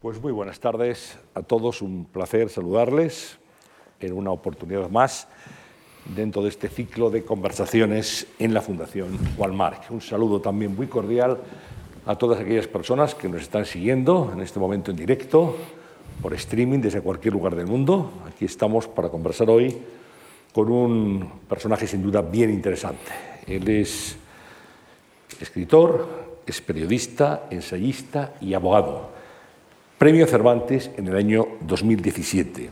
Pues muy buenas tardes a todos, un placer saludarles en una oportunidad más dentro de este ciclo de conversaciones en la Fundación Juan Marc. Un saludo también muy cordial a todas aquellas personas que nos están siguiendo en este momento en directo, por streaming desde cualquier lugar del mundo. Aquí estamos para conversar hoy con un personaje sin duda bien interesante. Él es escritor, es periodista, ensayista y abogado. Premio Cervantes en el año 2017.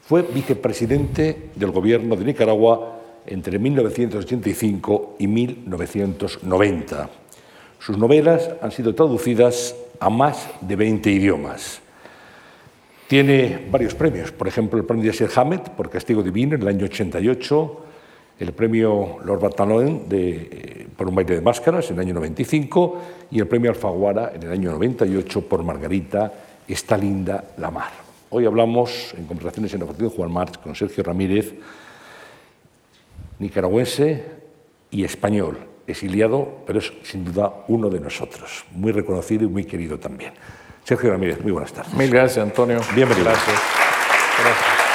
Fue vicepresidente del gobierno de Nicaragua entre 1985 y 1990. Sus novelas han sido traducidas a más de 20 idiomas. Tiene varios premios, por ejemplo, el premio de Yasser Hamed por Castigo Divino en el año 88, el premio Lord Bartolomé de, eh, por un baile de máscaras en el año 95 y el premio Alfaguara en el año 98 por Margarita, esta linda la mar. Hoy hablamos en conversaciones en la Fundación Juan March con Sergio Ramírez, nicaragüense y español, exiliado, pero es sin duda uno de nosotros, muy reconocido y muy querido también. Sergio Ramírez, muy buenas tardes. Mil gracias, Antonio. Bienvenido. Gracias. Gracias.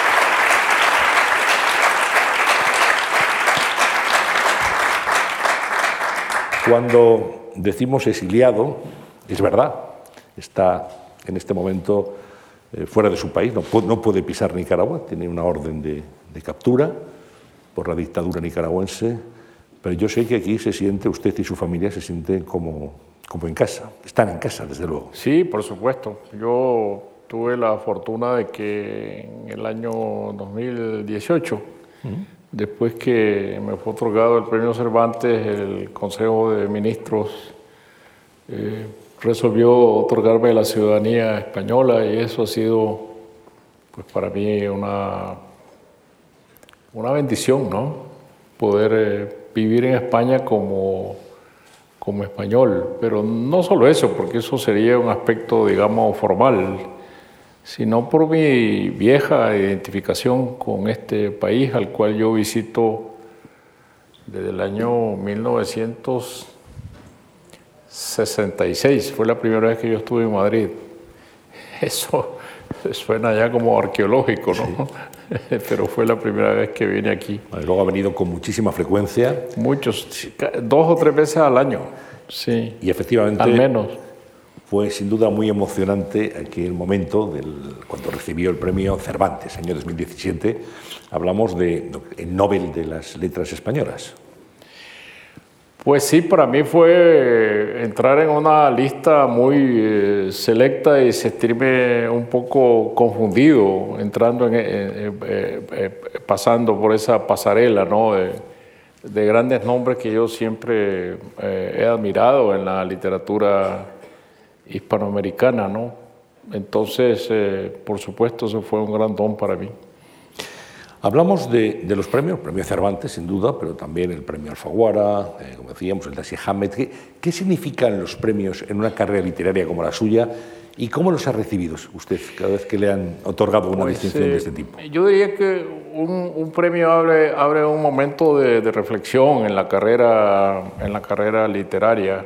Cuando decimos exiliado, es verdad, está en este momento eh, fuera de su país, no, no puede pisar Nicaragua, tiene una orden de, de captura por la dictadura nicaragüense, pero yo sé que aquí se siente, usted y su familia se sienten como, como en casa, están en casa, desde luego. Sí, por supuesto. Yo tuve la fortuna de que en el año 2018, después que me fue otorgado el premio Cervantes, el Consejo de Ministros eh, resolvió otorgarme la ciudadanía española y eso ha sido, pues para mí, una, una bendición, ¿no? Poder eh, vivir en España como, como español. Pero no solo eso, porque eso sería un aspecto, digamos, formal, sino por mi vieja identificación con este país al cual yo visito desde el año 1966. Fue la primera vez que yo estuve en Madrid. Eso suena ya como arqueológico, ¿no? Pero fue la primera vez que vine aquí. Vale, Luego ha venido con muchísima frecuencia Muchos, dos o tres veces al año. Sí, y efectivamente al menos. fue sin duda muy emocionante aquel momento del, cuando recibió el premio Cervantes, año 2017. Hablamos de el Nobel de las Letras Españolas. Pues sí, para mí fue entrar en una lista muy eh, selecta y sentirme un poco confundido entrando en, eh, eh, eh, eh, pasando por esa pasarela, ¿no? De, de grandes nombres que yo siempre eh, he admirado en la literatura hispanoamericana, ¿no? Entonces, eh, por supuesto, eso fue un gran don para mí. Hablamos de, de los premios, el premio Cervantes sin duda, pero también el premio Alfaguara, eh, como decíamos, el Dashiell Hammett. ¿Qué, ¿Qué significan los premios en una carrera literaria como la suya y cómo los ha recibido usted cada vez que le han otorgado una Pues, distinción de eh, este tipo? Yo diría que un, un premio abre, abre un momento de, de reflexión en la carrera, en la carrera literaria.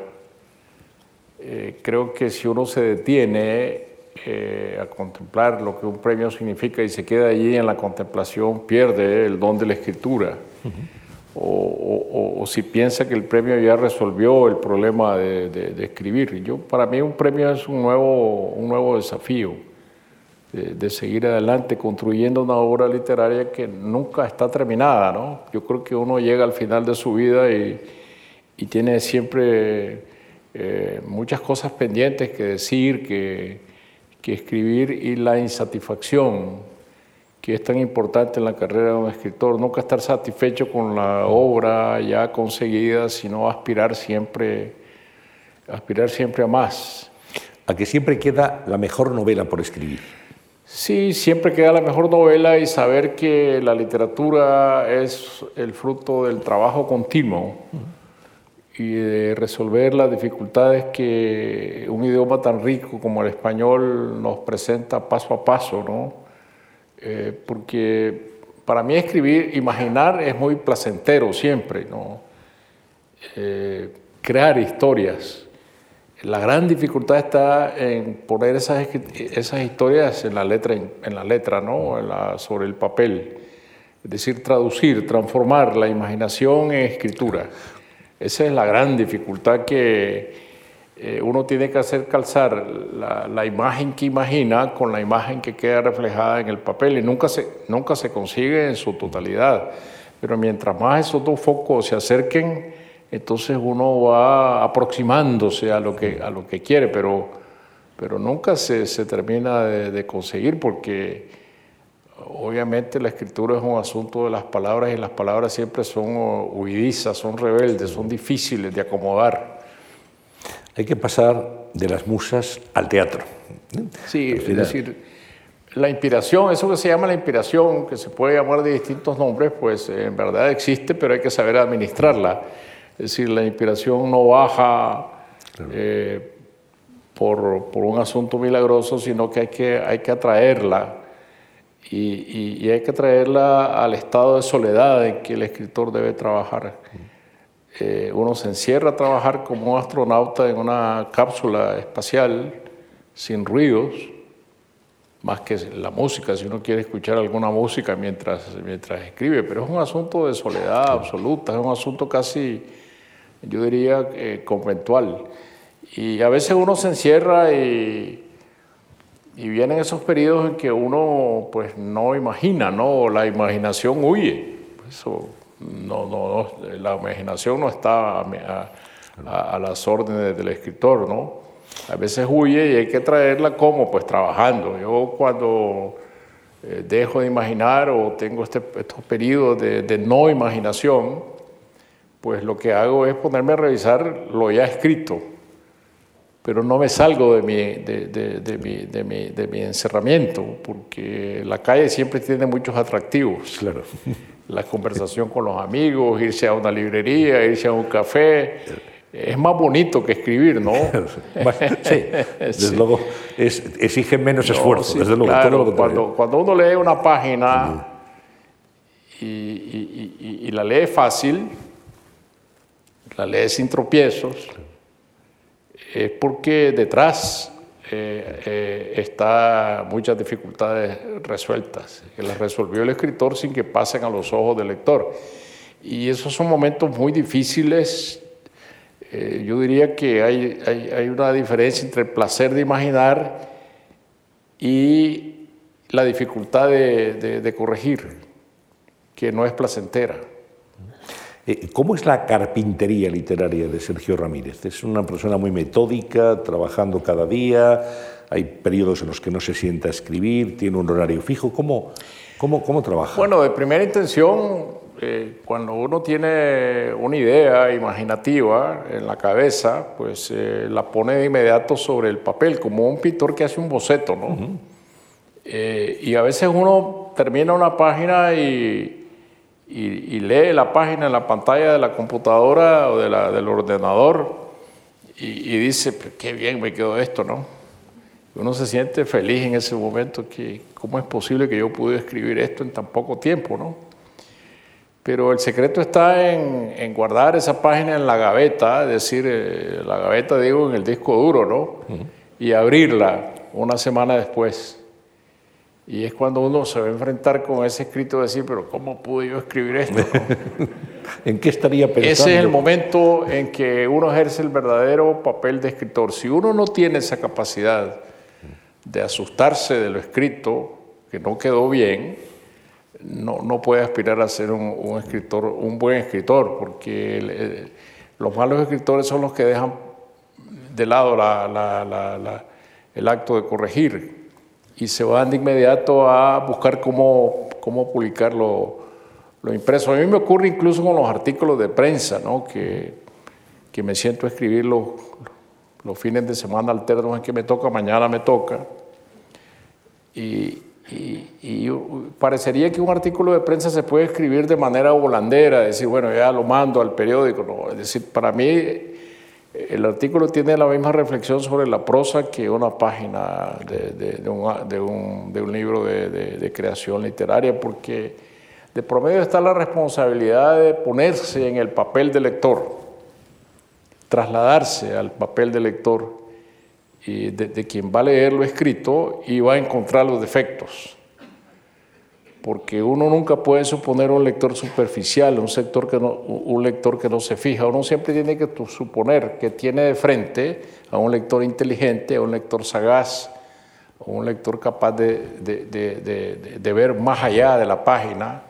Eh, creo que si uno se detiene eh, a contemplar lo que un premio significa y se queda allí en la contemplación, pierde el don de la escritura. o, o- o si piensa que el premio ya resolvió el problema de, de- de escribir. Yo, para mí un premio es un nuevo, un nuevo desafío de, de seguir adelante construyendo una obra literaria que nunca está terminada. ¿no? Yo creo que uno llega al final de su vida y, y tiene siempre eh, muchas cosas pendientes que decir, que, que escribir y la insatisfacción que es tan importante en la carrera de un escritor, nunca estar satisfecho con la obra ya conseguida, sino aspirar siempre, aspirar siempre a más. A que siempre queda la mejor novela por escribir. Sí, siempre queda la mejor novela y saber que la literatura es el fruto del trabajo continuo y de resolver las dificultades que un idioma tan rico como el español nos presenta paso a paso, ¿no? Eh, porque para mí escribir, imaginar es muy placentero siempre, ¿no? Eh, crear historias. La gran dificultad está en poner esas, historias en la letra, en la letra ¿no? sobre el papel. Es decir, traducir, transformar la imaginación en escritura. Esa es la gran dificultad que eh, uno tiene que hacer calzar la, imagen que imagina con la imagen que queda reflejada en el papel y nunca se, nunca se consigue en su totalidad. Pero mientras más esos dos focos se acerquen, entonces uno va aproximándose a lo que, a lo que quiere, pero, pero nunca se, se termina de, conseguir porque obviamente la escritura es un asunto de las palabras y las palabras siempre son huidizas, son rebeldes, son difíciles de acomodar. Hay que pasar de las musas al teatro. Sí, es decir, la inspiración, eso que se llama la inspiración, que se puede llamar de distintos nombres, pues en verdad existe, pero hay que saber administrarla. Es decir, la inspiración no baja eh, por, un asunto milagroso, sino que hay que, hay que atraerla. Y, hay que atraerla al estado de soledad en que el escritor debe trabajar. Eh, uno se encierra a trabajar como un astronauta en una cápsula espacial sin ruidos, más que la música, si uno quiere escuchar alguna música mientras, mientras escribe, pero es un asunto de soledad absoluta, es un asunto casi yo diría, eh, conventual. Y a veces uno se encierra y, y vienen esos periodos en que uno pues no imagina, ¿no? La imaginación huye. Eso, no, no, la imaginación no está a, las órdenes del escritor, ¿no? A veces huye y hay que traerla como, pues trabajando. Yo cuando eh, dejo de imaginar o tengo este, estos periodos de, de no imaginación, pues lo que hago es ponerme a revisar lo ya escrito, pero no me salgo de mi, de, mi, encerramiento, porque la calle siempre tiene muchos atractivos. Claro. La conversación con los amigos, irse a una librería, irse a un café. Es más bonito que escribir, ¿no? sí, desde luego exige menos esfuerzo. desde luego, claro, cuando, cuando, uno lee una página y la lee fácil, la ley sin tropiezos, es porque detrás eh, eh, está muchas dificultades resueltas, que las resolvió el escritor sin que pasen a los ojos del lector. Y esos son momentos muy difíciles. Eh, yo diría que hay, hay, una diferencia entre el placer de imaginar y la dificultad de, de corregir, que no es placentera. Eh, ¿Cómo es la carpintería literaria de Sergio Ramírez? Es una persona muy metódica, trabajando cada día, hay periodos en los que no se sienta a escribir, tiene un horario fijo. ¿Cómo, cómo, cómo trabaja? Bueno, de primera intención, eh, cuando uno tiene una idea imaginativa en la cabeza, pues eh, la pone de inmediato sobre el papel, como un pintor que hace un boceto, ¿no? y a veces uno termina una página y y, lee la página en la pantalla de la computadora o de la, del ordenador y, dice, qué bien me quedó esto, ¿no? Uno se siente feliz en ese momento, que cómo es posible que yo pude escribir esto en tan poco tiempo, ¿no? Pero el secreto está en, guardar esa página en la gaveta, es decir, eh, la gaveta digo en el disco duro, ¿no? Y abrirla una semana después y es cuando uno se va a enfrentar con ese escrito de decir, pero ¿cómo pude yo escribir esto? ¿En qué estaría pensando? Ese es el momento en que uno ejerce el verdadero papel de escritor. Si uno no tiene esa capacidad de asustarse de lo escrito, que no quedó bien, no, no puede aspirar a ser un, escritor, un buen escritor, porque los malos escritores son los que dejan de lado el acto de corregir y se van de inmediato a buscar cómo, cómo publicar lo, impreso. A mí me ocurre incluso con los artículos de prensa, ¿no? que, que me siento a escribir los, los fines de semana alternos en que me toca, mañana me toca. Y, y, parecería que un artículo de prensa se puede escribir de manera volandera, decir, bueno, ya lo mando al periódico. No, es decir, para mí el artículo tiene la misma reflexión sobre la prosa que una página de, un, libro de, creación literaria, porque de promedio está la responsabilidad de ponerse en el papel del lector. trasladarse al papel de lector de, quien va a leer lo escrito y va a encontrar los defectos. Porque uno nunca puede suponer un lector superficial, un, lector que no se fija. Uno siempre tiene que suponer que tiene de frente a un lector inteligente, a un lector sagaz, a un lector capaz de, ver más allá de la página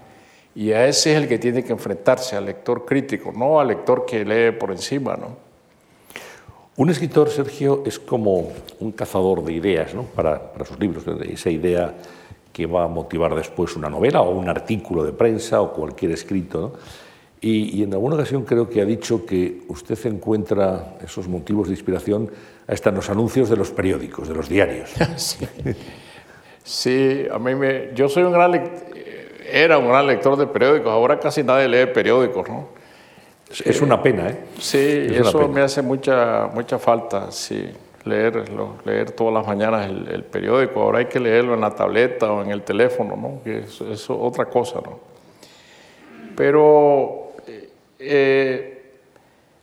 y a ese es el que tiene que enfrentarse, al lector crítico, no al lector que lee por encima. ¿no? Un escritor, Sergio, es como un cazador de ideas ¿no? para, sus libros, esa idea que va a motivar después una novela o un artículo de prensa o cualquier escrito. Y, en alguna ocasión creo que ha dicho que usted encuentra esos motivos de inspiración hasta en los anuncios de los periódicos, de los diarios. Sí, sí a mí me, yo soy un gran era un gran lector de periódicos, ahora casi nadie lee periódicos, ¿no? Es una pena, ¿eh? Sí, eso me hace mucha, mucha falta, sí, leerlo, leer todas las mañanas el, periódico. Ahora hay que leerlo en la tableta o en el teléfono, ¿no? Que es, es otra cosa, ¿no? Pero eh,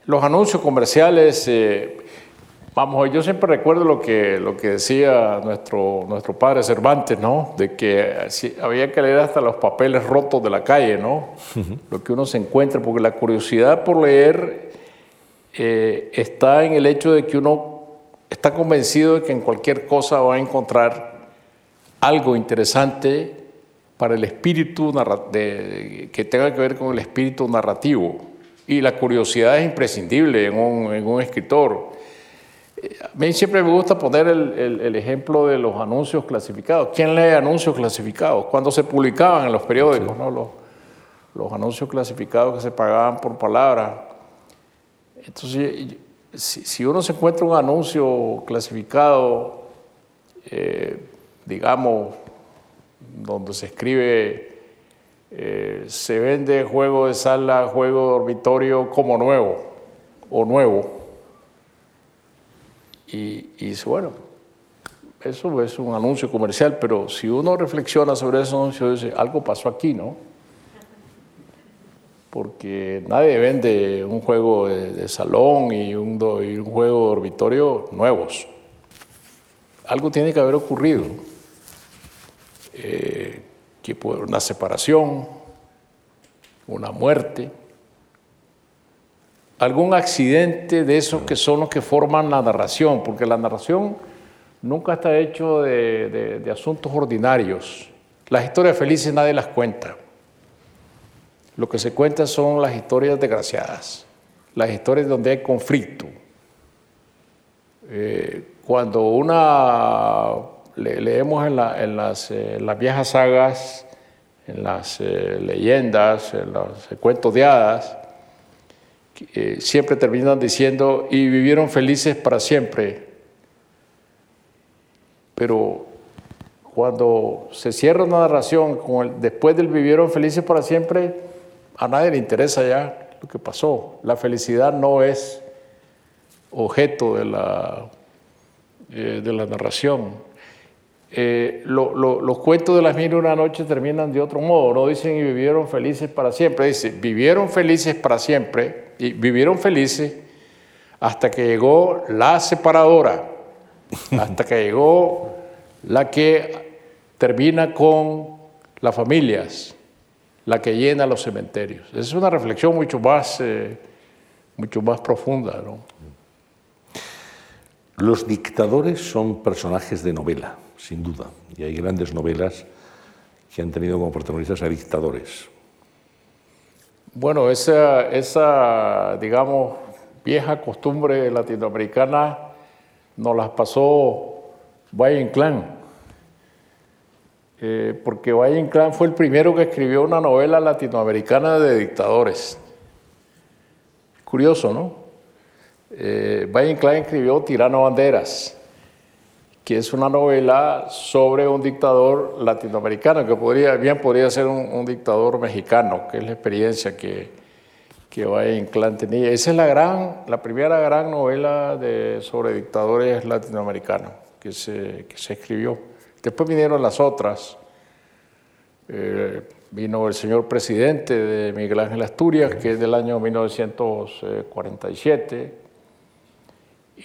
los anuncios comerciales, eh, Vamos, yo siempre recuerdo lo que, lo que decía nuestro, nuestro padre Cervantes, ¿no? De que había que leer hasta los papeles rotos de la calle, ¿no? Lo que uno se encuentra, porque la curiosidad por leer eh, está en el hecho de que uno está convencido de que en cualquier cosa va a encontrar algo interesante para el espíritu que tenga que ver con el espíritu narrativo. Y la curiosidad es imprescindible en un, escritor a mí siempre me gusta poner el, ejemplo de los anuncios clasificados. ¿Quién lee anuncios clasificados? Cuando se publicaban en los periódicos, ¿no? los, anuncios clasificados que se pagaban por palabra. Entonces, si, uno se encuentra un anuncio clasificado, eh, digamos, donde se escribe, eh, se vende juego de sala, juego de dormitorio como nuevo o nuevo y, y bueno, eso es un anuncio comercial, pero si uno reflexiona sobre ese anuncio, dice, algo pasó aquí, ¿no? Porque nadie vende un juego de, salón y un, y un, juego de dormitorio nuevos. Algo tiene que haber ocurrido. Eh, que una separación, una muerte, algún accidente de esos que son los que forman la narración, porque la narración nunca está hecho de, asuntos ordinarios. Las historias felices nadie las cuenta. Lo que se cuenta son las historias desgraciadas, las historias donde hay conflicto. Eh, cuando una leemos en, las, viejas sagas, en las eh, leyendas, en los cuentos de hadas, eh, siempre terminan diciendo, y vivieron felices para siempre. Pero cuando se cierra una narración con después del vivieron felices para siempre, a nadie le interesa ya lo que pasó. La felicidad no es objeto de la, eh, de la narración. Eh, los cuentos de las mil y una noches terminan de otro modo, no dicen y vivieron felices para siempre, dice, vivieron felices para siempre y vivieron felices hasta que llegó la separadora, hasta que llegó la que termina con las familias, la que llena los cementerios. Esa es una reflexión mucho más, eh, mucho más profunda. ¿no? Los dictadores son personajes de novela, sin duda, y hay grandes novelas que han tenido como protagonistas a dictadores. Bueno, esa, esa, digamos, vieja costumbre latinoamericana nos las pasó Valle Inclán, eh, porque Valle Inclán fue el primero que escribió una novela latinoamericana de dictadores. Curioso, ¿no? Eh, Valle Inclán escribió Tirano Banderas que es una novela sobre un dictador latinoamericano, que podría, bien podría ser un, dictador mexicano, que es la experiencia que, que Valle Inclán tenía. Esa es la, gran, la primera gran novela sobre dictadores latinoamericanos que se escribió. Después vinieron las otras. Eh, vino El señor presidente de Miguel Ángel Asturias, que es del año 1947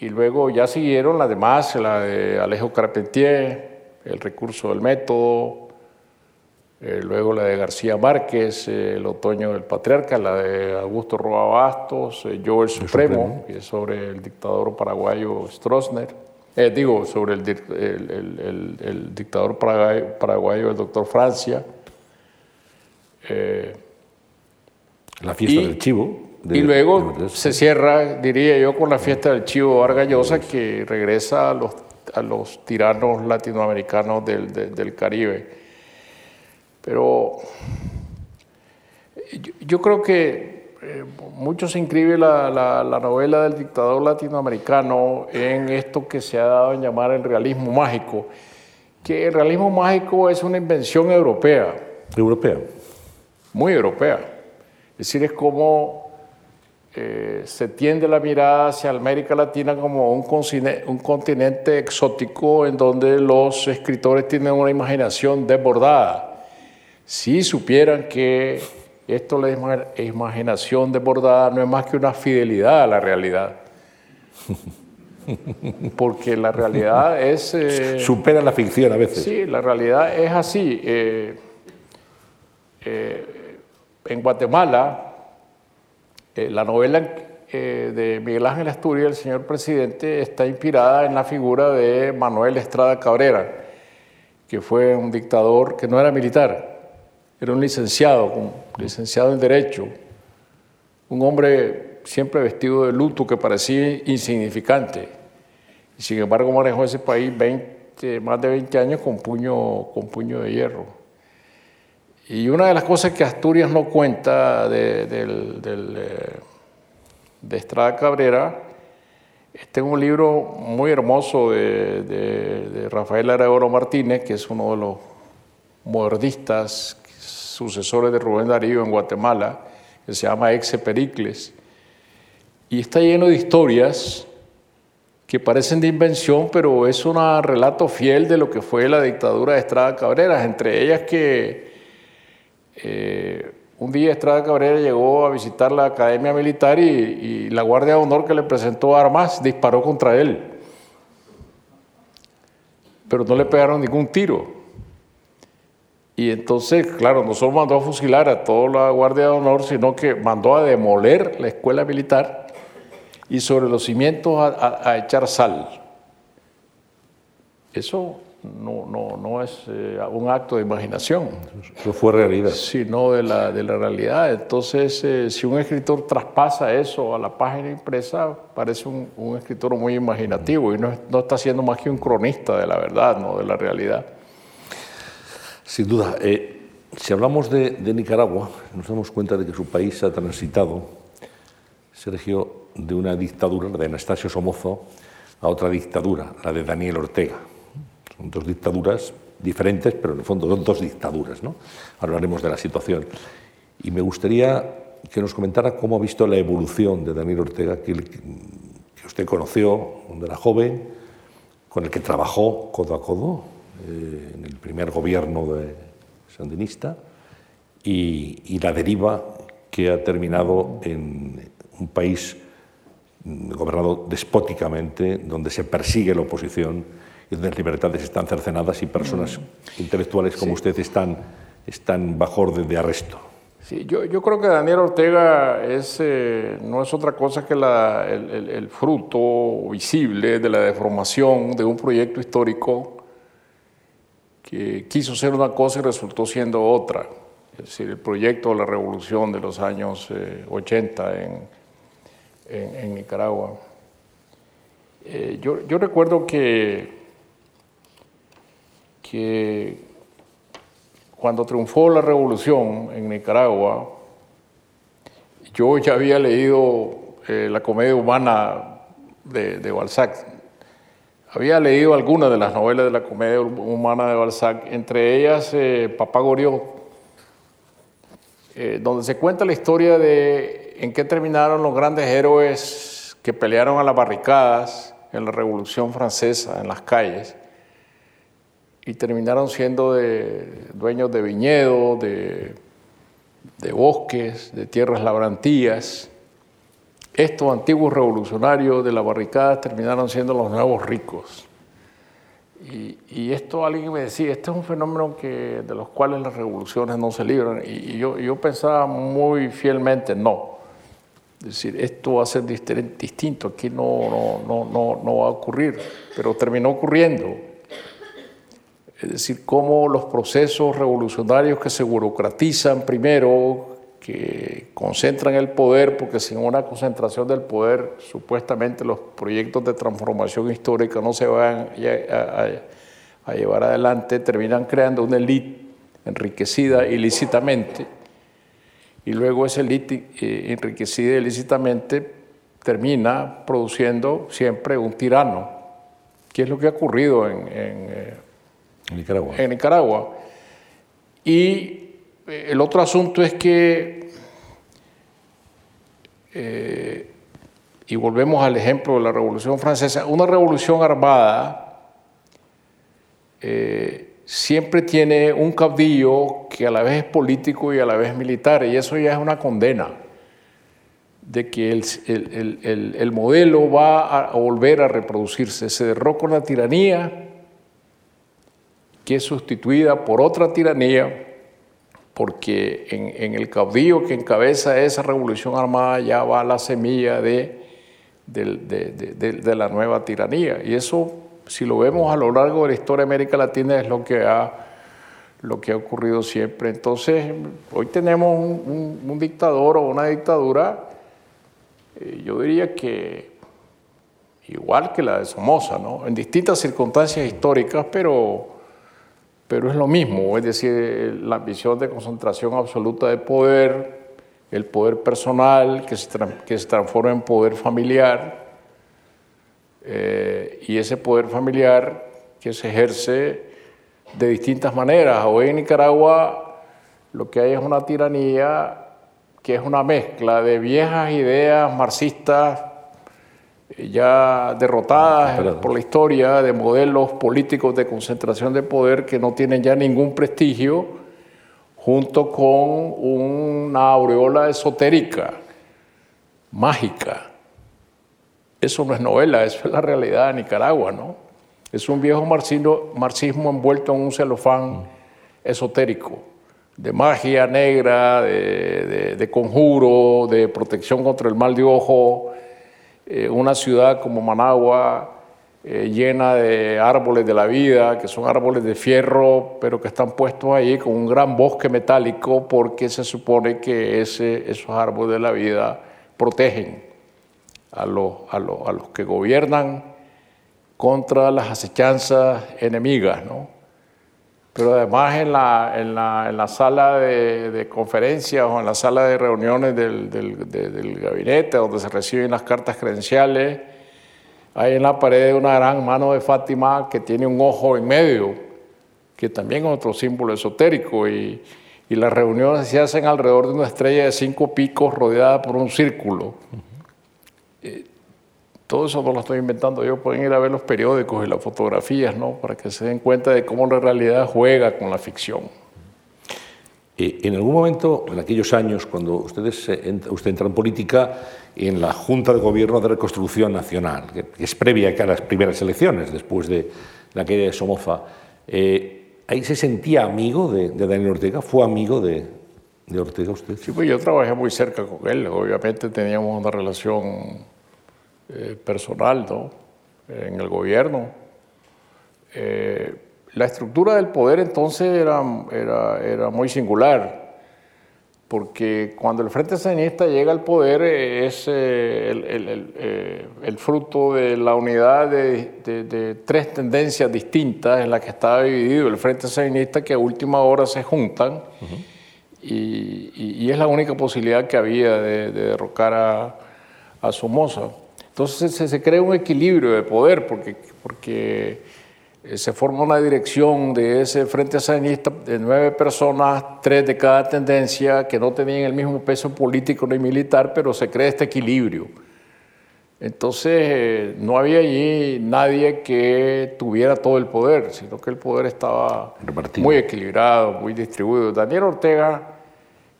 Y luego ya siguieron las demás, la de Alejo Carpentier, El recurso del método, eh, luego la de García Márquez, eh, El otoño del patriarca, la de Augusto Roa Bastos, eh, Yo el Supremo, que es sobre el dictador paraguayo Stroessner, digo, sobre el, el, dictador paraguayo, el doctor Francia. la fiesta del chivo. y luego se cierra, diría yo, con la fiesta del chivo Vargallosa, que regresa a los, a los tiranos latinoamericanos del, del Caribe. Pero yo, creo que eh, mucho se inscribe la, la, novela del dictador latinoamericano en esto que se ha dado en llamar el realismo mágico, que el realismo mágico es una invención europea. Europea. Muy europea. Es decir, es como eh, se tiende la mirada hacia América Latina como un un continente exótico en donde los escritores tienen una imaginación desbordada si supieran que esto, la imaginación desbordada, no es más que una fidelidad a la realidad. Porque la realidad es... Eh, Supera la ficción a veces. Sí, la realidad es así. Eh, eh, en Guatemala, la novela de Miguel Ángel Asturias, el señor presidente, está inspirada en la figura de Manuel Estrada Cabrera, que fue un dictador que no era militar, era un licenciado, licenciado en Derecho, un hombre siempre vestido de luto que parecía insignificante. Sin embargo manejó ese país 20, más de 20 años con puño, con puño de hierro. Y una de las cosas que Asturias no cuenta de, eh, Estrada Cabrera está en un libro muy hermoso de, Rafael Aragoro Martínez, que es uno de los modernistas sucesores de Rubén Darío en Guatemala, que se llama Exe Pericles, y está lleno de historias que parecen de invención, pero es un relato fiel de lo que fue la dictadura de Estrada Cabrera, entre ellas que eh, un día Estrada Cabrera llegó a visitar la Academia Militar y, y la Guardia de Honor que le presentó armas disparó contra él, pero no le pegaron ningún tiro. Y entonces, claro, no solo mandó a fusilar a toda la Guardia de Honor, sino que mandó a demoler la escuela militar y sobre los cimientos a, echar sal. Eso no, no, no es eh, un acto de imaginación. Eso fue realidad. Sino de la, de la realidad. Entonces, eh, si un escritor traspasa eso a la página impresa, parece un, un escritor muy imaginativo y no, no está siendo más que un cronista de la verdad, no de la realidad. Sin duda. Eh, si hablamos de, Nicaragua, nos damos cuenta de que su país ha transitado, Sergio, de una dictadura, la de Anastasio Somozo, a otra dictadura, la de Daniel Ortega. Son dos dictaduras diferentes, pero en el fondo son dos dictaduras. ¿no? Hablaremos de la situación. Y me gustaría que nos comentara cómo ha visto la evolución de Daniel Ortega, que, que usted conoció cuando era joven, con el que trabajó codo a codo, eh, en el primer gobierno de sandinista y, la deriva que ha terminado en un país gobernado despóticamente, donde se persigue la oposición y donde las libertades están cercenadas y personas mm. intelectuales como usted están, están bajo orden de arresto. Sí, yo, yo, creo que Daniel Ortega es, eh, no es otra cosa que la, el, el, fruto visible de la deformación de un proyecto histórico que quiso ser una cosa y resultó siendo otra. Es decir, el proyecto de la revolución de los años 80 eh, en, Nicaragua. Eh, yo, recuerdo que, que cuando triunfó la revolución en Nicaragua, yo ya había leído eh, la comedia humana de, de Balzac, había leído algunas de las novelas de la comedia humana de Balzac, entre ellas eh, Papá Goriot, eh, donde se cuenta la historia de en qué terminaron los grandes héroes que pelearon a las barricadas en la Revolución Francesa, en las calles, y terminaron siendo dueños de viñedos, de, de bosques, de tierras labrantías, estos antiguos revolucionarios de la barricada terminaron siendo los nuevos ricos. Y, esto alguien me decía, este es un fenómeno que, de los cuales las revoluciones no se libran. Y, yo, yo, pensaba muy fielmente, no. Es decir, esto va a ser distinto, aquí no, no, no, no va a ocurrir, pero terminó ocurriendo. Es decir, cómo los procesos revolucionarios que se burocratizan primero, que concentran el poder, porque sin una concentración del poder, supuestamente los proyectos de transformación histórica no se van a, llevar adelante, terminan creando una élite enriquecida ilícitamente, y luego esa élite eh, enriquecida ilícitamente termina produciendo siempre un tirano, que es lo que ha ocurrido en, en Nicaragua. En Nicaragua. Y el otro asunto es que, eh, y volvemos al ejemplo de la Revolución Francesa, una revolución armada eh, siempre tiene un caudillo que a la vez es político y a la vez militar, y eso ya es una condena de que el, modelo va a volver a reproducirse. Se derroca una tiranía que es sustituida por otra tiranía porque en, el caudillo que encabeza esa revolución armada ya va la semilla de, de, la nueva tiranía. Y eso, si lo vemos a lo largo de la historia de América Latina, es lo que ha, lo que ha ocurrido siempre. Entonces, hoy tenemos un, dictador o una dictadura, eh, yo diría que igual que la de Somoza, ¿no? en distintas circunstancias históricas, pero pero es lo mismo, es decir, la ambición de concentración absoluta de poder, el poder personal que se, transforma en poder familiar, eh, y ese poder familiar que se ejerce de distintas maneras. Hoy en Nicaragua lo que hay es una tiranía que es una mezcla de viejas ideas marxistas ya derrotadas por la historia de modelos políticos de concentración de poder que no tienen ya ningún prestigio, junto con una aureola esotérica, mágica. Eso no es novela, eso es la realidad de Nicaragua, ¿no? Es un viejo marxismo, marxismo envuelto en un celofán esotérico, de magia negra, de, de conjuro, de protección contra el mal de ojo, eh, una ciudad como Managua, eh, llena de árboles de la vida, que son árboles de fierro, pero que están puestos ahí con un gran bosque metálico porque se supone que ese, esos árboles de la vida protegen a los, a los, a los que gobiernan contra las acechanzas enemigas, ¿no? Pero además en la, en la, en la sala de, de, conferencias o en la sala de reuniones del, del, gabinete donde se reciben las cartas credenciales, hay en la pared una gran mano de Fátima que tiene un ojo en medio, que también es otro símbolo esotérico, y, y las reuniones se hacen alrededor de una estrella de cinco picos rodeada por un círculo. Todo eso no lo estoy inventando yo, pueden ir a ver los periódicos y las fotografías, ¿no? Para que se den cuenta de cómo la realidad juega con la ficción. Eh, en algún momento, en aquellos años, cuando ustedes, usted entra en política, en la Junta de Gobierno de Reconstrucción Nacional, que es previa a las primeras elecciones, después de la caída de Somoza, eh, ¿ahí se sentía amigo de, Daniel Ortega? ¿Fue amigo de, de Ortega usted? Sí, pues yo trabajé muy cerca con él. Obviamente teníamos una relación eh, personal ¿no? en el gobierno. Eh, la estructura del poder entonces era, era, era, muy singular, porque cuando el Frente Sandinista llega al poder eh, es el, el, el, fruto de la unidad de, de, tres tendencias distintas en las que estaba dividido el Frente Sandinista que a última hora se juntan y, y, es la única posibilidad que había de, derrocar a, a Somoza. Entonces se, crea un equilibrio de poder porque, porque eh, se forma una dirección de ese Frente Sandinista de nueve personas, tres de cada tendencia, que no tenían el mismo peso político ni militar, pero se crea este equilibrio. Entonces eh, no había allí nadie que tuviera todo el poder, sino que el poder estaba muy equilibrado, muy distribuido. Daniel Ortega,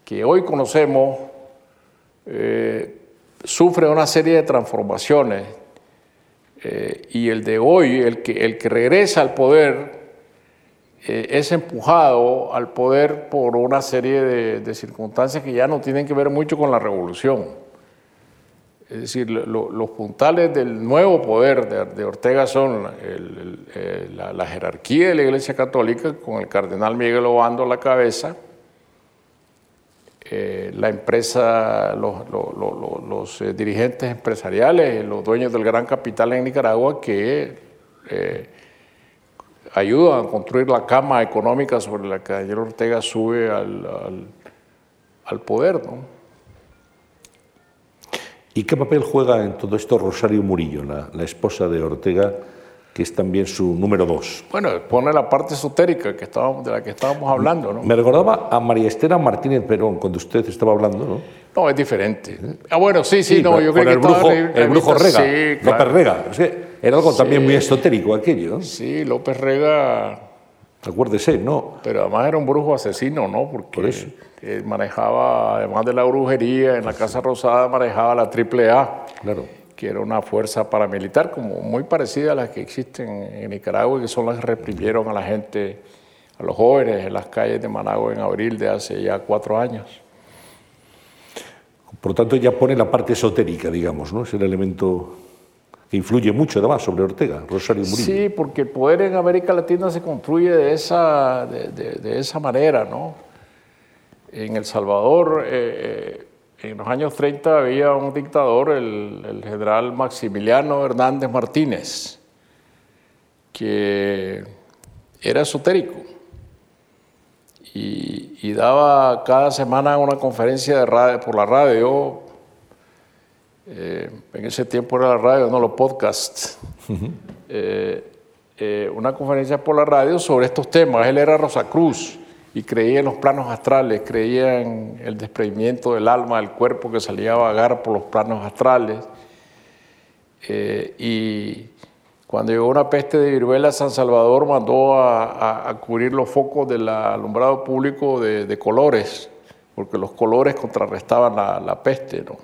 que hoy conocemos, eh, sufre una serie de transformaciones y el de hoy, el que, el que regresa al poder, es empujado al poder por una serie de, circunstancias que ya no tienen que ver mucho con la revolución. Es decir, los puntales del nuevo poder de, Ortega son la, jerarquía de la Iglesia Católica con el cardenal Miguel Obando a la cabeza, eh, la empresa, los, eh, dirigentes empresariales, los dueños del gran capital en Nicaragua que eh, ayudan a construir la cama económica sobre la que Daniel Ortega sube al, al, poder. ¿no? ¿Y qué papel juega en todo esto Rosario Murillo, la, la esposa de Ortega? Que es también su número dos. Bueno, pone la parte esotérica que estábamos, de la que estábamos hablando, ¿no? Me recordaba a María Estela Martínez Perón cuando usted estaba hablando, ¿no? No, es diferente. Ah, bueno, sí, sí, no, yo creo que el brujo, el brujo Rega, sí, López Rega. era algo también muy esotérico aquello. Sí, López Rega... Acuérdese, ¿no? Pero además era un brujo asesino, ¿no? Porque Por eso. manejaba, además de la brujería, en la Casa Rosada manejaba la triple A. Claro que era una fuerza paramilitar como muy parecida a las que existen en Nicaragua y que son las que reprimieron a la gente, a los jóvenes en las calles de Managua en abril de hace ya cuatro años. Por lo tanto, ya pone la parte esotérica, digamos, ¿no? Es el elemento que influye mucho además sobre Ortega, Rosario Murillo. Sí, porque el poder en América Latina se construye de esa, de, esa manera, ¿no? En El Salvador... Eh, eh, en los años 30 había un dictador, el, general Maximiliano Hernández Martínez, que era esotérico y, daba cada semana una conferencia de radio, por la radio. Eh, en ese tiempo era la radio, no los podcasts. Eh, eh, una conferencia por la radio sobre estos temas. Él era Rosacruz y creía en los planos astrales, creía en el desprendimiento del alma, del cuerpo que salía a vagar por los planos astrales. Eh, y cuando llegó una peste de viruela, San Salvador mandó a, cubrir los focos del alumbrado público de, colores, porque los colores contrarrestaban la, peste. ¿no?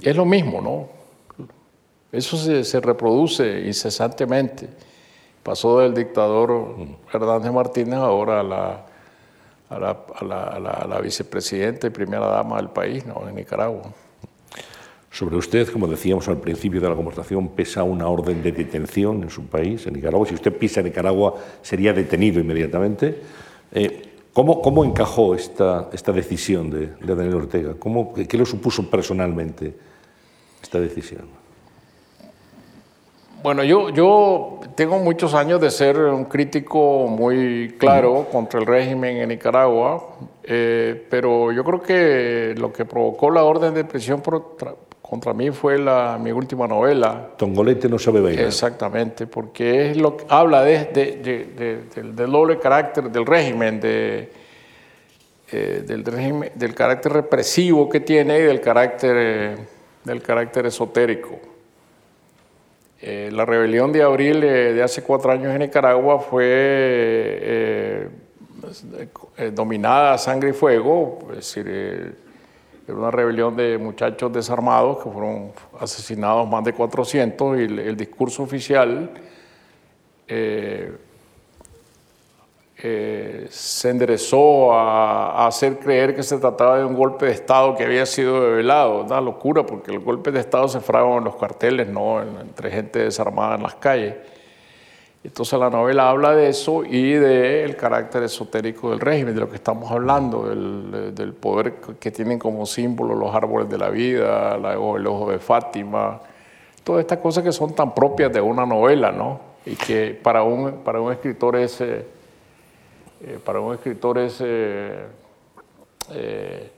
Es lo mismo, ¿no? Eso se, se reproduce incesantemente. Pasó del dictador Hernández Martínez ahora a la, a la, vicepresidenta y primera dama del país, ¿no? en Nicaragua. Sobre usted, como decíamos al principio de la conversación, pesa una orden de detención en su país, en Nicaragua. Si usted pisa Nicaragua, sería detenido inmediatamente. Eh, ¿cómo, ¿cómo, encajó esta, esta decisión de, Daniel Ortega? ¿Cómo, ¿Qué lo supuso personalmente esta decisión? Bueno, yo, yo tengo muchos años de ser un crítico muy claro contra el régimen en Nicaragua, eh, pero yo creo que lo que provocó la orden de prisión contra mí fue la, mi última novela. Tongolete no sabe bailar. Exactamente, porque es lo que habla de, del, doble carácter del régimen, de, eh, del régimen, del carácter represivo que tiene y del carácter, eh, del carácter esotérico. Eh, la rebelión de abril de hace cuatro años en Nicaragua fue eh, eh, dominada a sangre y fuego, es decir, era una rebelión de muchachos desarmados que fueron asesinados más de 400 y el, discurso oficial eh, se enderezó a, hacer creer que se trataba de un golpe de Estado que había sido develado. Una locura, porque los golpes de Estado se fraguan en los carteles, no entre gente desarmada en las calles. Entonces la novela habla de eso y del carácter esotérico del régimen, de lo que estamos hablando, del, poder que tienen como símbolo los árboles de la vida, el ojo de Fátima, todas estas cosas que son tan propias de una novela, ¿no? Y que para un, para un escritor es... eh, para un escritor es eh, eh,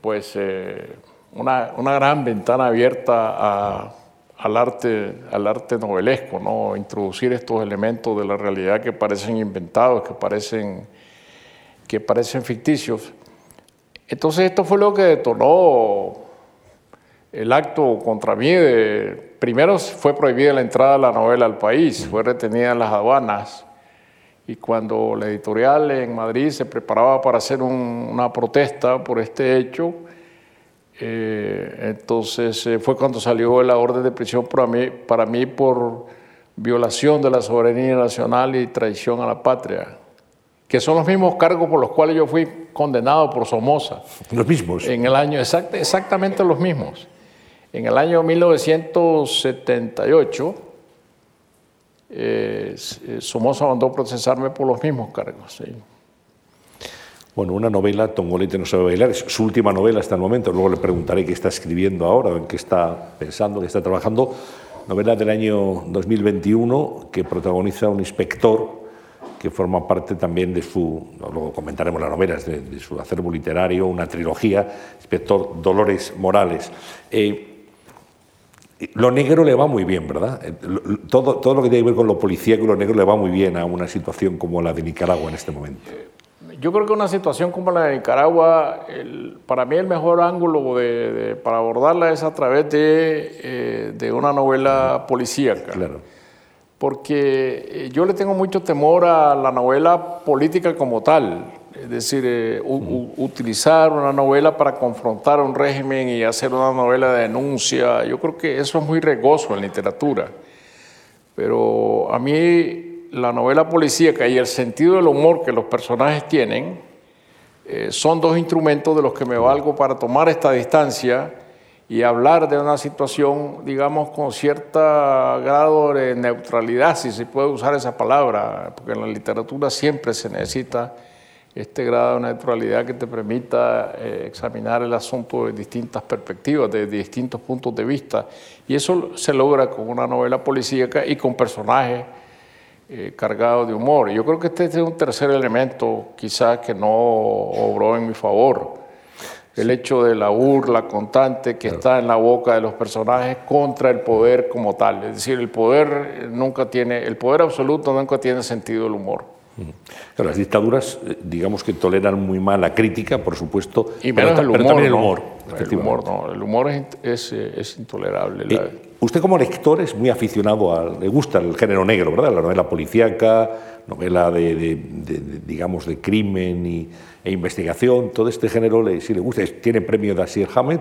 pues una, gran ventana abierta al, arte, al arte novelesco, ¿no? introducir estos elementos de la realidad que parecen inventados, que parecen, que parecen ficticios. Entonces esto fue lo que detonó el acto contra mí. primero fue prohibida la entrada de la novela al país, fue retenida en las aduanas y cuando la editorial en Madrid se preparaba para hacer una protesta por este hecho, Eh, entonces eh, fue cuando salió la orden de prisión para mí, para mí por violación de la soberanía nacional y traición a la patria, que son los mismos cargos por los cuales yo fui condenado por Somoza. Los mismos. En el año, exactamente los mismos. En el año 1978, eh, Somoza mandó procesarme por los mismos cargos. Bueno, una novela, Tongolete no sabe bailar, es su última novela hasta el momento, luego le preguntaré qué está escribiendo ahora, en qué está pensando, qué está trabajando. Novela del año 2021 que protagoniza un inspector que forma parte también de su, luego comentaremos las novelas, de, su acervo literario, una trilogía, inspector Dolores Morales. Eh, lo negro le va muy bien, ¿verdad? Eh, todo, todo lo que tiene que ver con lo policíaco y lo negro le va muy bien a una situación como la de Nicaragua en este momento. Yo creo que una situación como la de Nicaragua, para mí el mejor ángulo para abordarla es a través de, eh, una novela policíaca. Claro. Porque eh, yo le tengo mucho temor a la novela política como tal. Es decir, eh, utilizar una novela para confrontar un régimen y hacer una novela de denuncia, yo creo que eso es muy regoso en literatura. Pero a mí la novela policíaca y el sentido del humor que los personajes tienen eh, son dos instrumentos de los que me valgo para tomar esta distancia y hablar de una situación, digamos, con cierto grado de neutralidad, si se puede usar esa palabra, porque en la literatura siempre se necesita este grado de neutralidad que te permita eh, examinar el asunto de distintas perspectivas, de distintos puntos de vista. Y eso se logra con una novela policíaca y con personajes eh, cargado de humor. Yo creo que este es un tercer elemento quizás que no obró en mi favor. El hecho de la burla constante que está en la boca de los personajes contra el poder como tal. Es decir, el poder nunca tiene, el poder absoluto nunca tiene sentido del humor. Las dictaduras, eh, digamos que toleran muy mal la crítica, por supuesto, y pero, el humor, también el humor. El humor, no, el humor es, es, intolerable. Usted como lector es muy aficionado, a, le gusta el género negro, ¿verdad? La novela policíaca, novela de, digamos, de crimen y, e investigación, todo este género le, sí le gusta. Tiene premio de Asir Hamed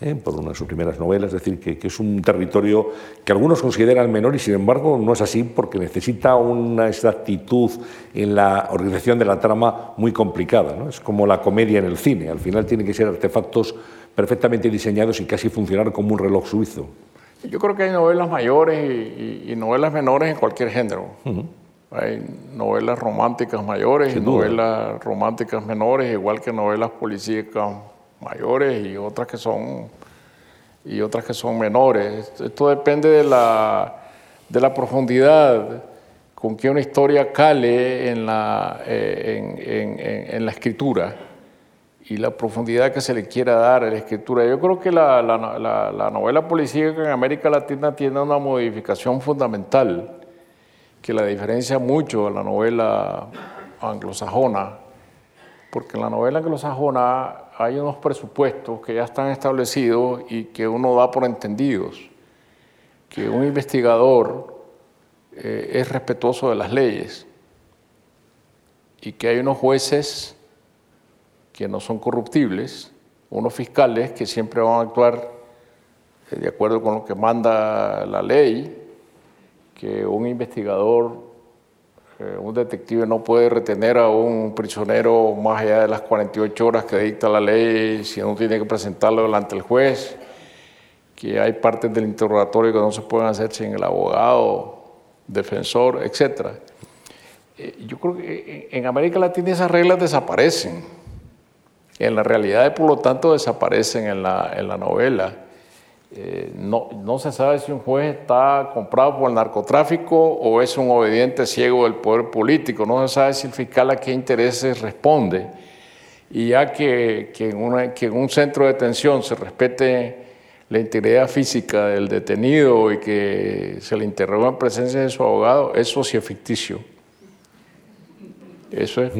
¿eh? por una de sus primeras novelas, es decir, que, es un territorio que algunos consideran menor y sin embargo no es así porque necesita una exactitud en la organización de la trama muy complicada. ¿no? Es como la comedia en el cine, al final tiene que ser artefactos perfectamente diseñados y casi funcionar como un reloj suizo. Yo creo que hay novelas mayores y, novelas menores en cualquier género. Hay novelas románticas mayores y novelas románticas menores, igual que novelas policíacas mayores y otras que son y otras que son menores. Esto depende de la, de la profundidad con que una historia cale en la, eh, en la escritura y la profundidad que se le quiera dar a la escritura. Yo creo que la, la, novela policíaca en América Latina tiene una modificación fundamental que la diferencia mucho de la novela anglosajona, porque en la novela anglosajona hay unos presupuestos que ya están establecidos y que uno da por entendidos, que un investigador eh, es respetuoso de las leyes y que hay unos jueces que no son corruptibles, unos fiscales que siempre van a actuar eh, de acuerdo con lo que manda la ley, que un investigador, eh, un detective no puede retener a un prisionero más allá de las 48 horas que dicta la ley, si no tiene que presentarlo delante del juez, que hay partes del interrogatorio que no se pueden hacer sin el abogado, defensor, etc. Eh, yo creo que en América Latina esas reglas desaparecen en la realidad por lo tanto desaparecen en la, en la novela. Eh, no, no, se sabe si un juez está comprado por el narcotráfico o es un obediente ciego del poder político, no se sabe si el fiscal a qué intereses responde. Y ya que, que, en que en un centro de detención se respete la integridad física del detenido y que se le interroga en presencia de su abogado, eso sí es ficticio. Eso es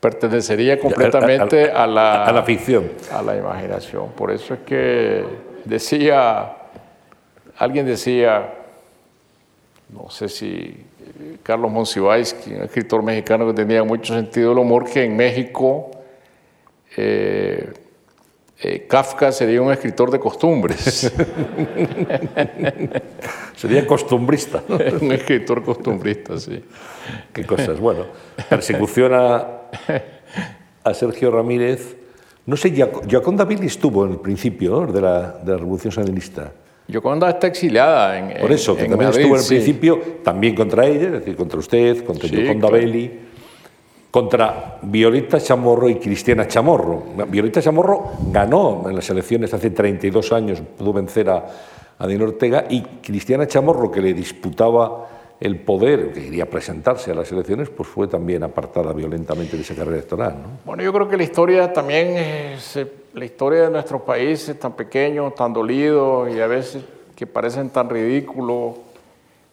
pertenecería completamente a, la, a la ficción. A la imaginación. Por eso es que decía, alguien decía, no sé si Carlos Monsiváis, un escritor mexicano que tenía mucho sentido del humor, que en México eh, eh, Kafka sería un escritor de costumbres. sería costumbrista. un escritor costumbrista, sí. Qué cosas. Bueno, persecución a, a Sergio Ramírez. No sé, Gioconda Billy estuvo en el principio de, la, de la Revolución Sandinista. Yoconda está exiliada en Por eso, que también estuvo en el principio, también contra ella, es decir, contra usted, contra sí, Belli, contra Violeta Chamorro y Cristiana Chamorro. Violeta Chamorro ganó en las elecciones hace 32 años, pudo vencer a, a Dino Ortega, y Cristiana Chamorro, que le disputaba el poder, que quería presentarse a las elecciones, pues fue también apartada violentamente de esa carrera electoral. ¿no? Bueno, yo creo que la historia también es la historia de nuestro país es tan pequeño, tan dolido y a veces que parecen tan ridículos.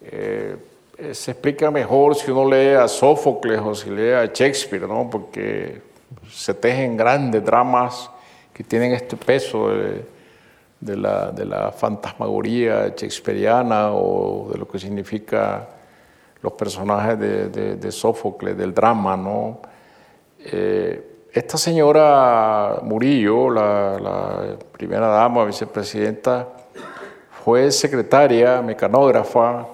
Eh, eh, se explica mejor si uno lee a Sófocles o si lee a Shakespeare, ¿no? porque se tejen grandes dramas que tienen este peso de, la, de la, fantasmagoría shakespeariana o de lo que significa los personajes de, Sófocles, del drama. ¿no? Eh, esta señora Murillo, la, primera dama, vicepresidenta, fue secretaria, mecanógrafa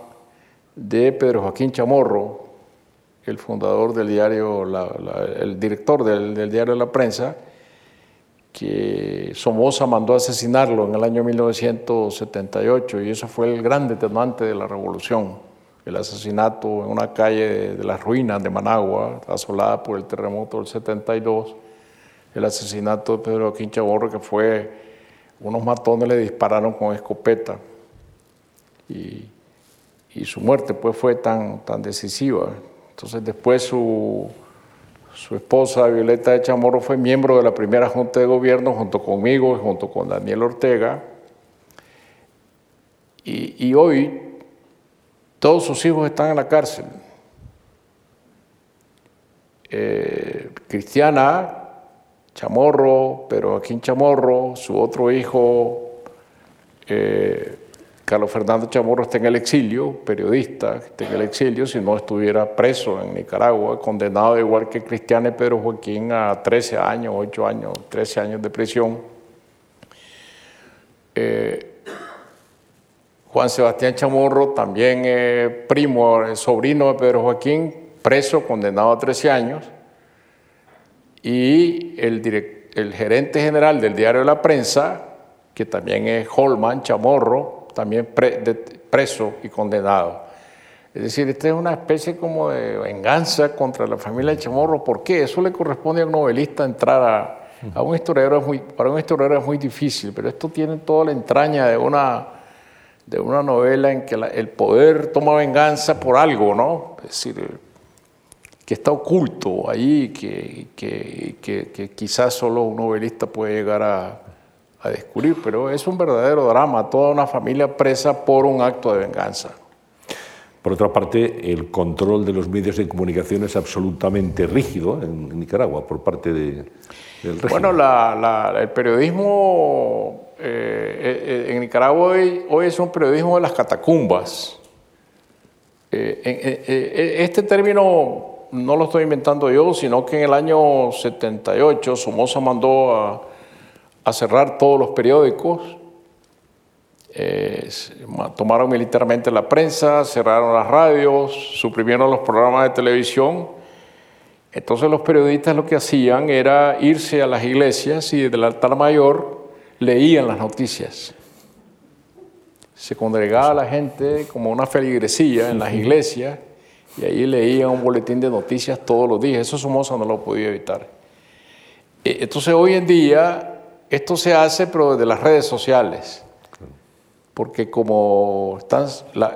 de Pedro Joaquín Chamorro, el fundador del diario, el director del, diario La Prensa, que Somoza mandó a asesinarlo en el año 1978 y eso fue el gran detonante de la revolución el asesinato en una calle de, las ruinas de Managua, asolada por el terremoto del 72, el asesinato de Pedro Joaquín Chaborro, que fue, unos matones le dispararon con escopeta y, su muerte pues fue tan, tan decisiva. Entonces después su, su esposa Violeta de Chamorro fue miembro de la primera junta de gobierno junto conmigo y junto con Daniel Ortega. Y, y hoy todos sus hijos están en la cárcel. Eh, Cristiana, Chamorro, pero aquí en Chamorro, su otro hijo, eh, Carlos Fernando Chamorro, está en el exilio, periodista, está en el exilio, si no estuviera preso en Nicaragua, condenado igual que Cristiana y Pedro Joaquín a 13 años, 8 años, 13 años de prisión. Eh, Juan Sebastián Chamorro, también eh, primo, eh, sobrino de Pedro Joaquín, preso, condenado a 13 años. Y el, el gerente general del diario la prensa, que también es Holman Chamorro, también preso y condenado. Es decir, esta es una especie como de venganza contra la familia de Chamorro. ¿Por qué? Eso le corresponde a un novelista entrar a, a un historiador. muy, para un historiador es muy difícil, pero esto tiene toda la entraña de una de una novela en que el poder toma venganza por algo, ¿no? Es decir, que está oculto ahí, que, que, quizás solo un novelista puede llegar a, a, descubrir, pero es un verdadero drama, toda una familia presa por un acto de venganza. Por otra parte, el control de los medios de comunicación es absolutamente rígido en Nicaragua por parte de, del régimen. Bueno, el periodismo eh, eh, en Nicaragua hoy, es un periodismo de las catacumbas. Eh, este término no lo estoy inventando yo, sino que en el año 78 Somoza mandó a, cerrar todos los periódicos, tomaron militarmente la prensa, cerraron las radios, suprimieron los programas de televisión. Entonces los periodistas lo que hacían era irse a las iglesias y desde el altar mayor leían las noticias. Se congregaba la gente como una feligresía en las iglesias y ahí leían un boletín de noticias todos los días. Eso Somoza no lo podía evitar. E, entonces hoy en día esto se hace pero desde las redes sociales. Porque como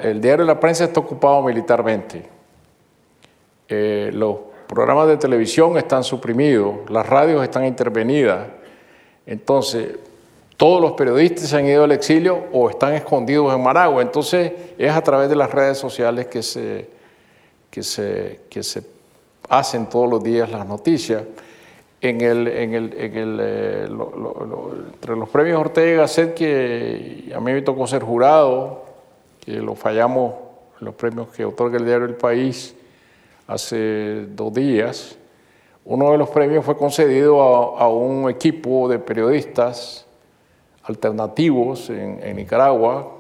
el diario de la prensa está ocupado militarmente, eh, los programas de televisión están suprimidos, las radios están intervenidas. Entonces, todos los periodistas se han ido al exilio o están escondidos en Managua. Entonces es a través de las redes sociales que se, que se, que se hacen todos los días las noticias. En el, en el, en el, eh, entre los premios Ortega Gasset, que a mí me tocó ser jurado, que lo fallamos los premios que otorga el diario El País hace dos días, Uno de los premios fue concedido a, un equipo de periodistas alternativos en, Nicaragua.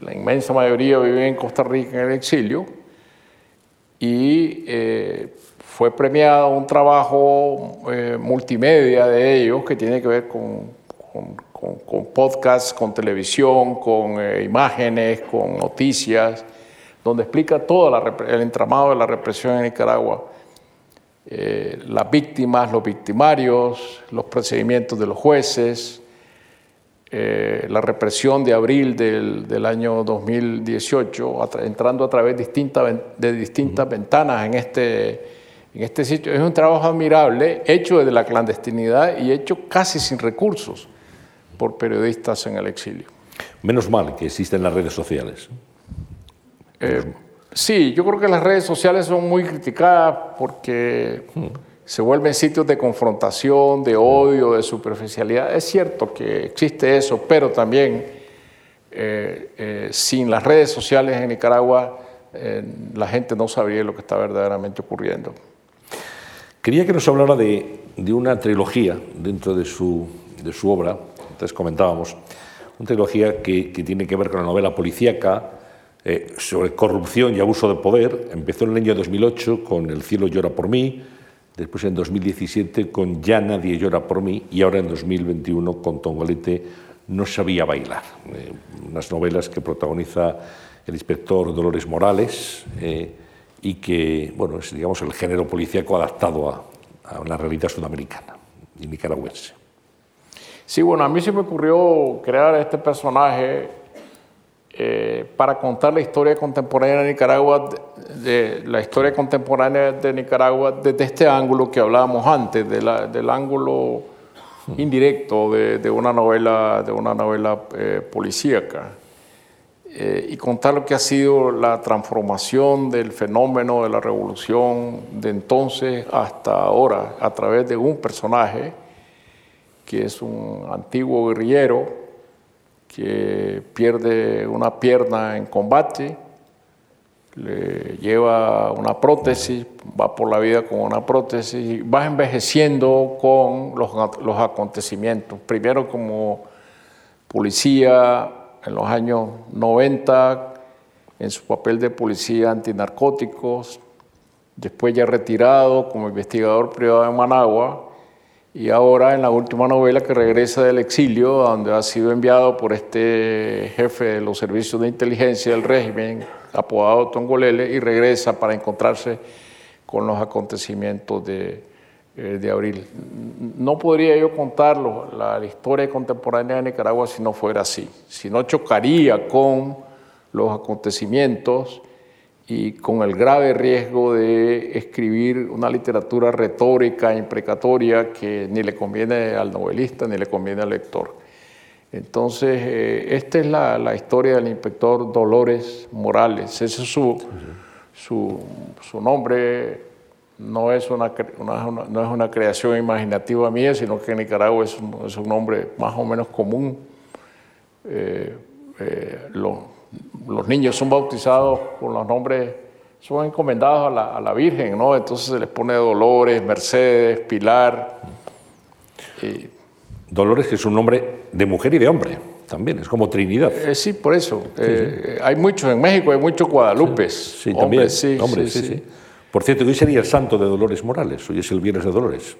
La inmensa mayoría vive en Costa Rica en el exilio. Y eh, fue premiado un trabajo eh, multimedia de ellos que tiene que ver con, con, con, podcasts, con televisión, con eh, imágenes, con noticias, donde explica todo el entramado de la represión en Nicaragua. Las víctimas, los victimarios, los procedimientos de los jueces, eh, la represión de abril del, año 2018, entrando a través de distintas ventanas en este, en este sitio. Es un trabajo admirable, hecho desde la clandestinidad y hecho casi sin recursos por periodistas en el exilio. Menos mal que existen las redes sociales. Eh, sí, yo creo que las redes sociales son muy criticadas porque se vuelven sitios de confrontación, de odio, de superficialidad. Es cierto que existe eso, pero también eh, eh, sin las redes sociales en Nicaragua la gente no sabría lo que está verdaderamente ocurriendo. Quería que nos hablara de, una trilogía dentro de su, de su obra, antes comentábamos, una trilogía que, tiene que ver con la novela policíaca eh, sobre corrupción y abuso de poder. Empezó en el año 2008 con El cielo llora por mí, después en 2017 con Ya nadie llora por mí y ahora en 2021 con Tongolete No sabía bailar. Eh, unas novelas que protagoniza el inspector Dolores Morales eh, y que bueno, es digamos, el género policíaco adaptado a, a una realidad sudamericana y nicaragüense. Sí, bueno, a mí se me ocurrió crear este personaje eh, para contar la historia contemporánea de Nicaragua, la historia contemporánea de Nicaragua desde este ángulo que hablábamos antes, del ángulo indirecto de, una novela, de una novela eh, policíaca. Eh, y contar lo que ha sido la transformación del fenómeno de la revolución de entonces hasta ahora a través de un personaje que es un antiguo guerrillero que pierde una pierna en combate, le lleva una prótesis, va por la vida con una prótesis y va envejeciendo con los, los acontecimientos. Primero como policía en los años 90, en su papel de policía antinarcóticos, después ya retirado como investigador privado en Managua, y ahora en la última novela que regresa del exilio, donde ha sido enviado por este jefe de los servicios de inteligencia del régimen, apodado Tongolele, y regresa para encontrarse con los acontecimientos de, eh, abril. No podría yo contarlo, la, historia contemporánea de Nicaragua si no fuera así, si no chocaría con los acontecimientos y con el grave riesgo de escribir una literatura retórica, imprecatoria, que ni le conviene al novelista ni le conviene al lector. Entonces, eh, esta es la, historia del inspector Dolores Morales. Ese es su, su, su nombre, no es una, no es una creación imaginativa mía, sino que en Nicaragua es un, es un nombre más o menos común. Eh, eh, los niños son bautizados con los nombres, son encomendados a la, a la, Virgen, ¿no? Entonces se les pone Dolores, Mercedes, Pilar. Dolores, que es un nombre de mujer y de hombre, también, es como Trinidad. Eh, sí, por eso. Hay muchos en México, hay muchos Guadalupes. Sí, también. Sí, sí, sí. Por cierto, hoy sería el santo de Dolores Morales, hoy es el viernes de Dolores.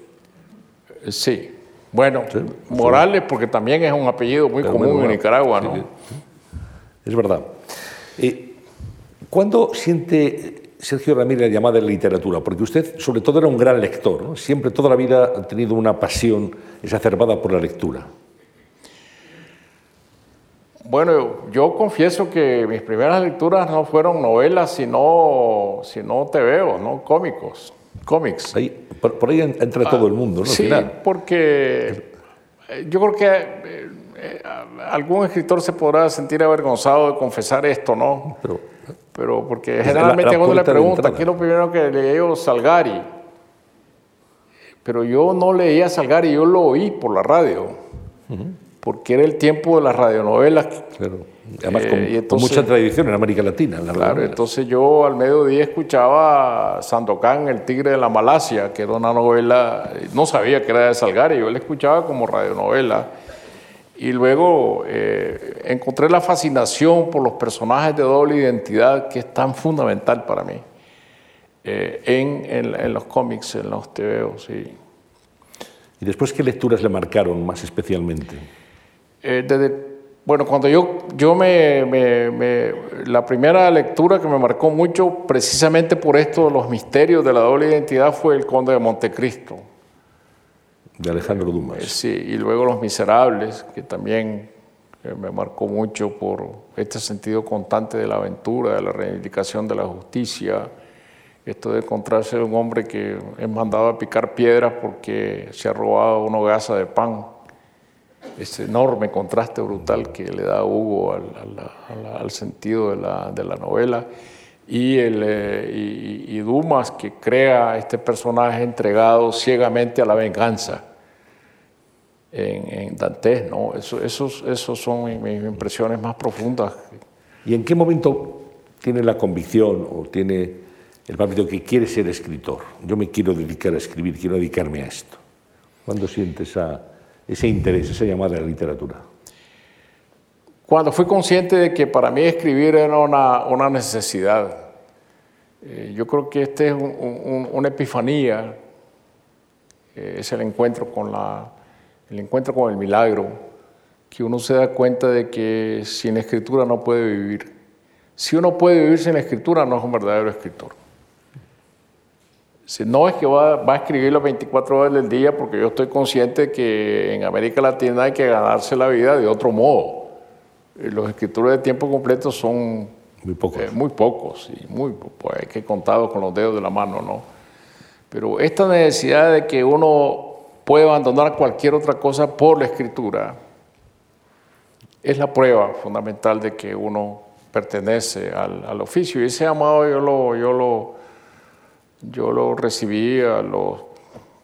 Sí, bueno, Morales porque también es un apellido muy común en Nicaragua, ¿no? Es verdad. Eh, ¿Cuándo siente Sergio Ramírez la llamada de la literatura? Porque usted, sobre todo, era un gran lector, ¿no? Siempre, toda la vida, ha tenido una pasión exacerbada por la lectura. Bueno, yo confieso que mis primeras lecturas no fueron novelas, sino, sino veo, ¿no? Cómicos, cómics. Ahí, por, ahí entra todo el mundo, ¿no? Sí, porque eh, yo creo que eh, eh, algún escritor se podrá sentir avergonzado de confesar esto, ¿no? Pero, Pero porque generalmente cuando le pregunta, ¿qué es lo primero que leí Salgari? Pero yo no leía Salgari, yo lo oí por la radio porque era el tiempo de las radionovelas Además, con, mucha tradición en América Latina. claro, entonces yo al mediodía escuchaba Sandokan, El Tigre de la Malasia, que era una novela, no sabía que era de Salgari, yo la escuchaba como radionovela. Y luego eh, encontré la fascinación por los personajes de doble identidad, que es tan fundamental para mí, eh, en, en, los cómics, en los TVOs. Sí. ¿Y después qué lecturas le marcaron más especialmente? Eh, desde bueno, cuando yo, yo me, me, La primera lectura que me marcó mucho, precisamente por esto de los misterios de la doble identidad, fue El Conde de Montecristo. De Alejandro Dumas. Eh, sí, y luego Los Miserables, que también eh, me marcó mucho por este sentido constante de la aventura, de la reivindicación de la justicia. Esto de encontrarse un hombre que es mandado a picar piedras porque se ha robado una hogaza de pan ese enorme contraste brutal que le da Hugo al, sentido de la, novela, y, el, eh, y, Dumas que crea este personaje entregado ciegamente a la venganza en, en Dantes, ¿no? Eso, esos, esos son mis, impresiones más profundas. ¿Y en qué momento tiene la convicción o tiene el papel que quiere ser escritor? Yo me quiero dedicar a escribir, quiero dedicarme a esto. ¿Cuándo sientes esa ese interés, esa llamada a la literatura? Cuando fui consciente de que para mí escribir era una, una necesidad. Eh, yo creo que este es una epifanía, eh, es el encuentro, con la, el encuentro con el milagro, que uno se da cuenta de que sin escritura no puede vivir. Si uno puede vivir sin escritura, no es un verdadero escritor. No es que va, a escribir las 24 horas del día, porque yo estoy consciente que en América Latina hay que ganarse la vida de otro modo. Eh, los escritores de tiempo completo son muy pocos, eh, muy pocos y muy, pues hay que contarlos con los dedos de la mano, ¿no? Pero esta necesidad de que uno puede abandonar cualquier otra cosa por la escritura es la prueba fundamental de que uno pertenece al, al oficio. Y ese amado yo lo, yo lo yo lo recibí a los,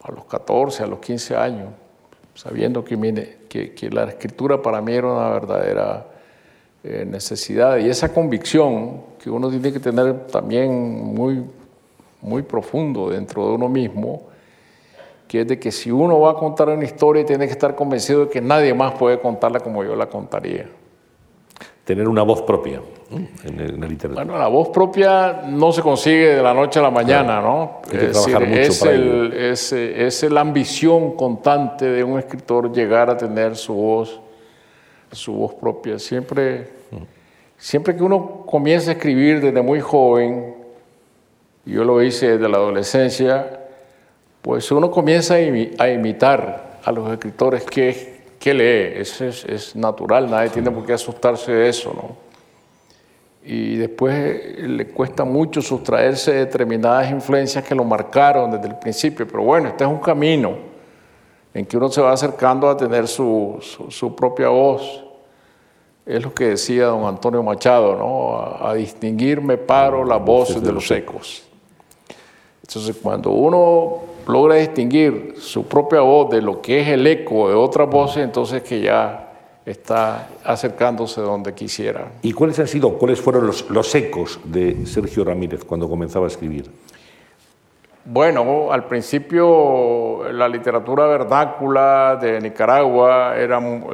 a los 14, a los 15 años, sabiendo que, que, que la escritura para mí era una verdadera eh, necesidad. Y esa convicción que uno tiene que tener también muy, muy profundo dentro de uno mismo, que es de que si uno va a contar una historia, tiene que estar convencido de que nadie más puede contarla como yo la contaría tener una voz propia en, la literatura. Bueno, la voz propia no se consigue de la noche a la mañana, ¿no? Hay que es trabajar mucho es, para el, es, es, la ambición constante de un escritor llegar a tener su voz, su voz propia. Siempre, siempre que uno comienza a escribir desde muy joven, yo lo hice desde la adolescencia, pues uno comienza a imitar a los escritores que ¿qué lee? Es, es, natural, nadie tiene por qué asustarse de eso, ¿no? Y después le cuesta mucho sustraerse de determinadas influencias que lo marcaron desde el principio, pero bueno, este es un camino en que uno se va acercando a tener su, su, propia voz. Es lo que decía don Antonio Machado, ¿no? A, distinguir me paro las voces de los ecos. Entonces, cuando uno logra distinguir su propia voz de lo que es el eco de otras voces, entonces que ya está acercándose donde quisiera. ¿Y cuáles han sido, cuáles fueron los, los ecos de Sergio Ramírez cuando comenzaba a escribir? Bueno, al principio la literatura vernácula de Nicaragua, eran,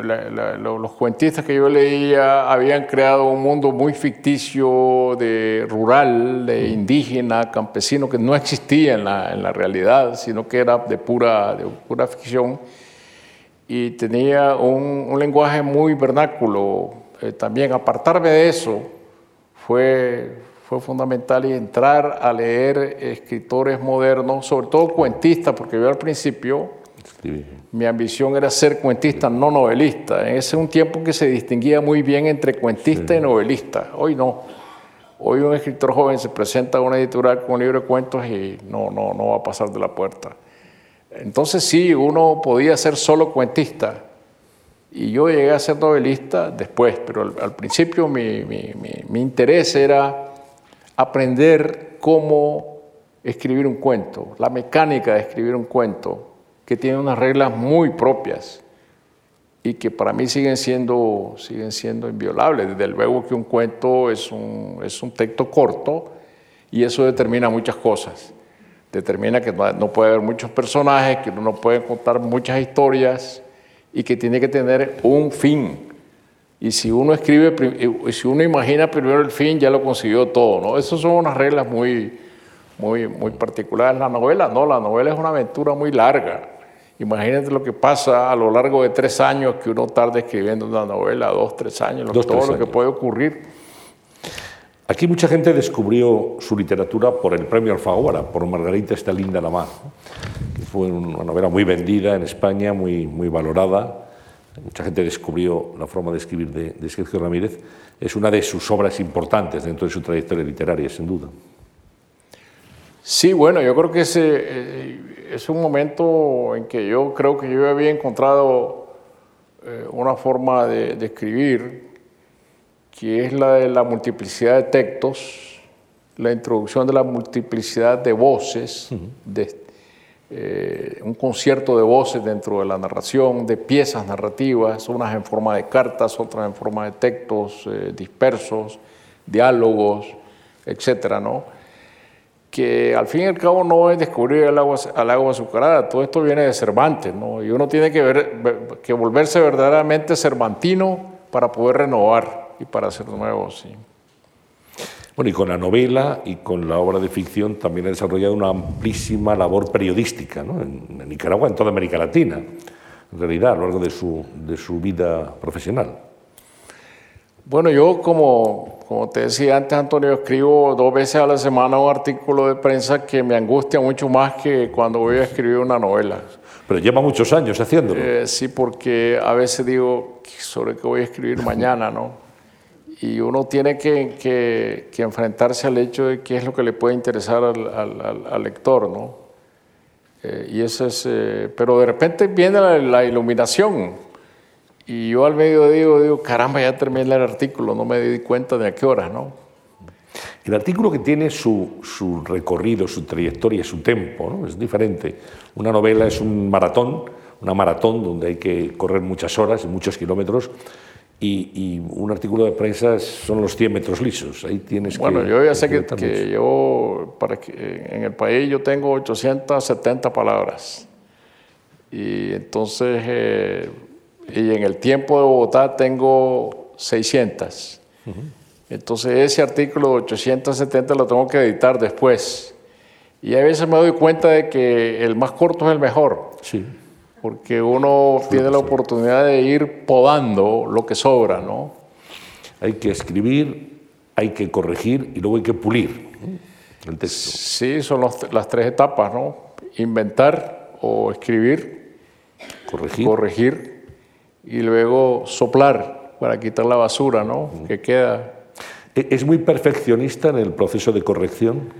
los cuentistas que yo leía habían creado un mundo muy ficticio de rural, de indígena, campesino, que no existía en la, realidad, sino que era de pura, de pura ficción. Y tenía un, lenguaje muy vernáculo. Eh, también apartarme de eso fue, fue fundamental y entrar a leer escritores modernos, sobre todo cuentistas, porque yo al principio mi ambición era ser cuentista, no novelista. En ese un tiempo que se distinguía muy bien entre cuentista y novelista. Hoy no. Hoy un escritor joven se presenta a una editorial con un libro de cuentos y no, no, no va a pasar de la puerta. Entonces sí, uno podía ser solo cuentista. Y yo llegué a ser novelista después, pero al, principio mi, mi, mi interés era aprender cómo escribir un cuento, la mecánica de escribir un cuento, que tiene unas reglas muy propias. y que para mí siguen siendo, siguen siendo inviolables. Desde luego que un cuento es un, es un texto corto y eso determina muchas cosas. Determina que no puede haber muchos personajes, que uno no puede contar muchas historias y que tiene que tener un fin. Y si uno escribe, si uno imagina primero el fin, ya lo consiguió todo, ¿no? Esas son unas reglas muy, muy, muy particulares. La novela, no, la novela es una aventura muy larga. Imagínate lo que pasa a lo largo de tres años que uno tarda escribiendo una novela, dos, tres años, todo lo que puede ocurrir. Aquí mucha gente descubrió su literatura por el premio Alfaguara, por Margarita esta linda la mar, que fue una novela muy vendida en España, muy, muy valorada. Mucha gente descubrió la forma de escribir de, de Sergio Ramírez. Es una de sus obras importantes dentro de su trayectoria literaria, sin duda. Sí, bueno, yo creo que ese, eh, es un momento en que yo creo que yo había encontrado eh, una forma de, escribir que es la de la multiplicidad de textos, la introducción de la multiplicidad de voces, de, eh, un concierto de voces dentro de la narración, de piezas narrativas, unas en forma de cartas, otras en forma de textos dispersos, diálogos, etcétera, ¿no? que al fin y al cabo no es descubrir el agua, al agua azucarada, todo esto viene de Cervantes, ¿no? y uno tiene que, ver, que volverse verdaderamente cervantino para poder renovar y para hacer nuevo. Sí. Bueno, y con la novela y con la obra de ficción también ha desarrollado una amplísima labor periodística ¿no? en, en, Nicaragua, en toda América Latina, en realidad, a lo largo de su, de su vida profesional. Bueno, yo como, como te decía antes, Antonio, escribo dos veces a la semana un artículo de prensa que me angustia mucho más que cuando voy a escribir una novela. Pero lleva muchos años haciéndolo. Eh, sí, porque a veces digo sobre qué voy a escribir mañana, ¿no? Y uno tiene que, que, enfrentarse al hecho de qué es lo que le puede interesar al, al, al lector, ¿no? Eh, y eso es, eh, pero de repente viene la, la iluminación y yo al medio digo, digo, caramba, ya terminé el artículo, no me di cuenta de a qué hora, ¿no? El artículo que tiene su, su recorrido, su trayectoria, su tempo, ¿no? es diferente. Una novela es un maratón, una maratón donde hay que correr muchas horas y muchos kilómetros, y, y, un artículo de prensa son los 100 metros lisos. Ahí tienes bueno, yo ya sé que, que, yo, para que, en el país yo tengo 870 palabras. Y entonces... Eh, y en el tiempo de Bogotá tengo 600. Entonces ese artículo de 870 lo tengo que editar después. Y a veces me doy cuenta de que el más corto es el mejor. Sí. Porque uno tiene la oportunidad de ir podando lo que sobra, ¿no? Hay que escribir, hay que corregir y luego hay que pulir el texto. Sí, son las tres etapas, ¿no? Inventar o escribir, corregir, corregir y luego soplar para quitar la basura ¿no? que queda. ¿E-, ¿Es muy perfeccionista en el proceso de corrección?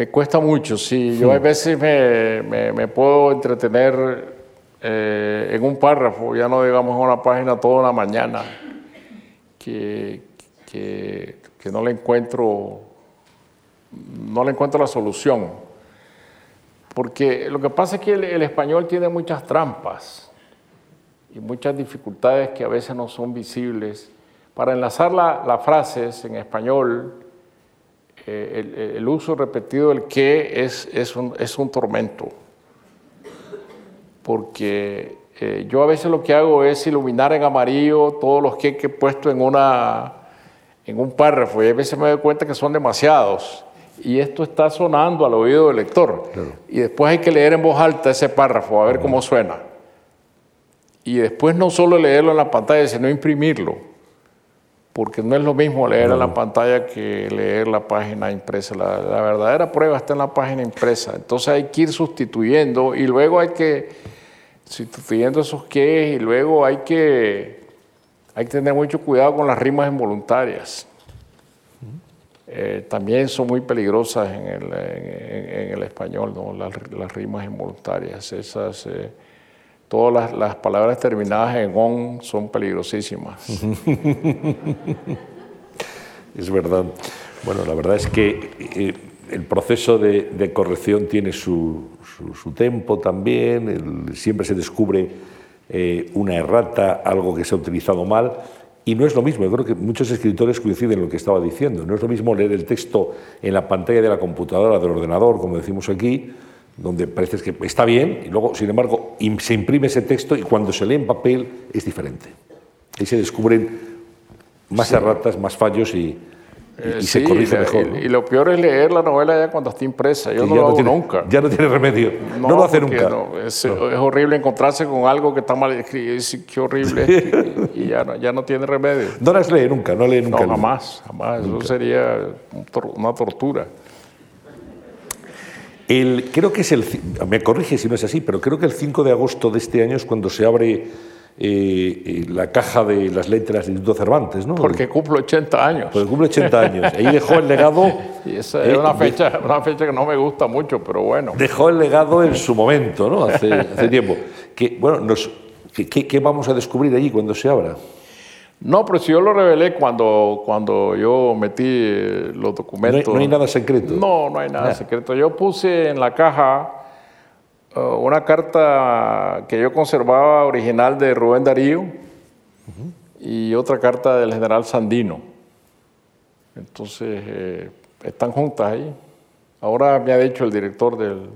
Me cuesta mucho, sí. Yo a veces me, me, puedo entretener eh, en un párrafo, ya no digamos en una página toda una mañana, que, que, no le encuentro no le encuentro la solución. Porque lo que pasa es que el español tiene muchas trampas y muchas dificultades que a veces no son visibles. Para enlazar las frases en español, eh, el, uso repetido del que es, es, un, es un tormento, porque eh, yo a veces lo que hago es iluminar en amarillo todos los que he puesto en, una, en un párrafo y a veces me doy cuenta que son demasiados y esto está sonando al oído del lector. Y después hay que leer en voz alta ese párrafo a ver cómo suena. Y después no solo leerlo en la pantalla, sino imprimirlo, porque no es lo mismo leer en la pantalla que leer la página impresa. La, verdadera prueba está en la página impresa. Entonces hay que ir sustituyendo y luego hay que, sustituyendo esos que y luego hay que, hay que tener mucho cuidado con las rimas involuntarias. Eh, también son muy peligrosas en el, en, el español, ¿no? las, las, rimas involuntarias. Esas, eh, todas las, palabras terminadas en on son peligrosísimas. es verdad. Bueno, la verdad es que eh, el proceso de, corrección tiene su, su, tempo también, siempre se descubre eh, una errata, algo que se ha utilizado mal. Y no es lo mismo, yo creo que muchos escritores coinciden en lo que estaba diciendo. No es lo mismo leer el texto en la pantalla de la computadora, del ordenador, como decimos aquí, donde parece que está bien, y luego, sin embargo, se imprime ese texto y cuando se lee en papel es diferente. Ahí se descubren más erratas, más fallos y, y, se corrige mejor. Y, lo peor es leer la novela ya cuando está impresa. Yo no lo hago nunca. Ya no tiene remedio. No, lo hace nunca. Es, es, horrible encontrarse con algo que está mal escrito. Qué horrible. y, ya, no, ya no tiene remedio. No las lee nunca, no lee nunca. No, jamás, jamás. Eso sería una tortura. El, creo que es el. Me corrige si no es así, pero creo que el 5 de agosto de este año es cuando se abre eh, eh, la caja de las letras del Instituto Cervantes, ¿no? Porque cumple 80 años. Porque cumple 80 años. Ahí dejó el legado. Y esa es una, fecha, una fecha que no me gusta mucho, pero bueno. Dejó el legado en su momento, ¿no? Hace, hace tiempo. Que, bueno, nos, ¿qué, ¿qué, vamos a descubrir allí cuando se abra? No, pero si yo lo revelé cuando, cuando yo metí eh, los documentos. No hay, nada secreto. No, no hay nada secreto. Yo puse en la caja uh, una carta que yo conservaba original de Rubén Darío y otra carta del general Sandino. Entonces, eh, están juntas ahí. Ahora me ha dicho el director del,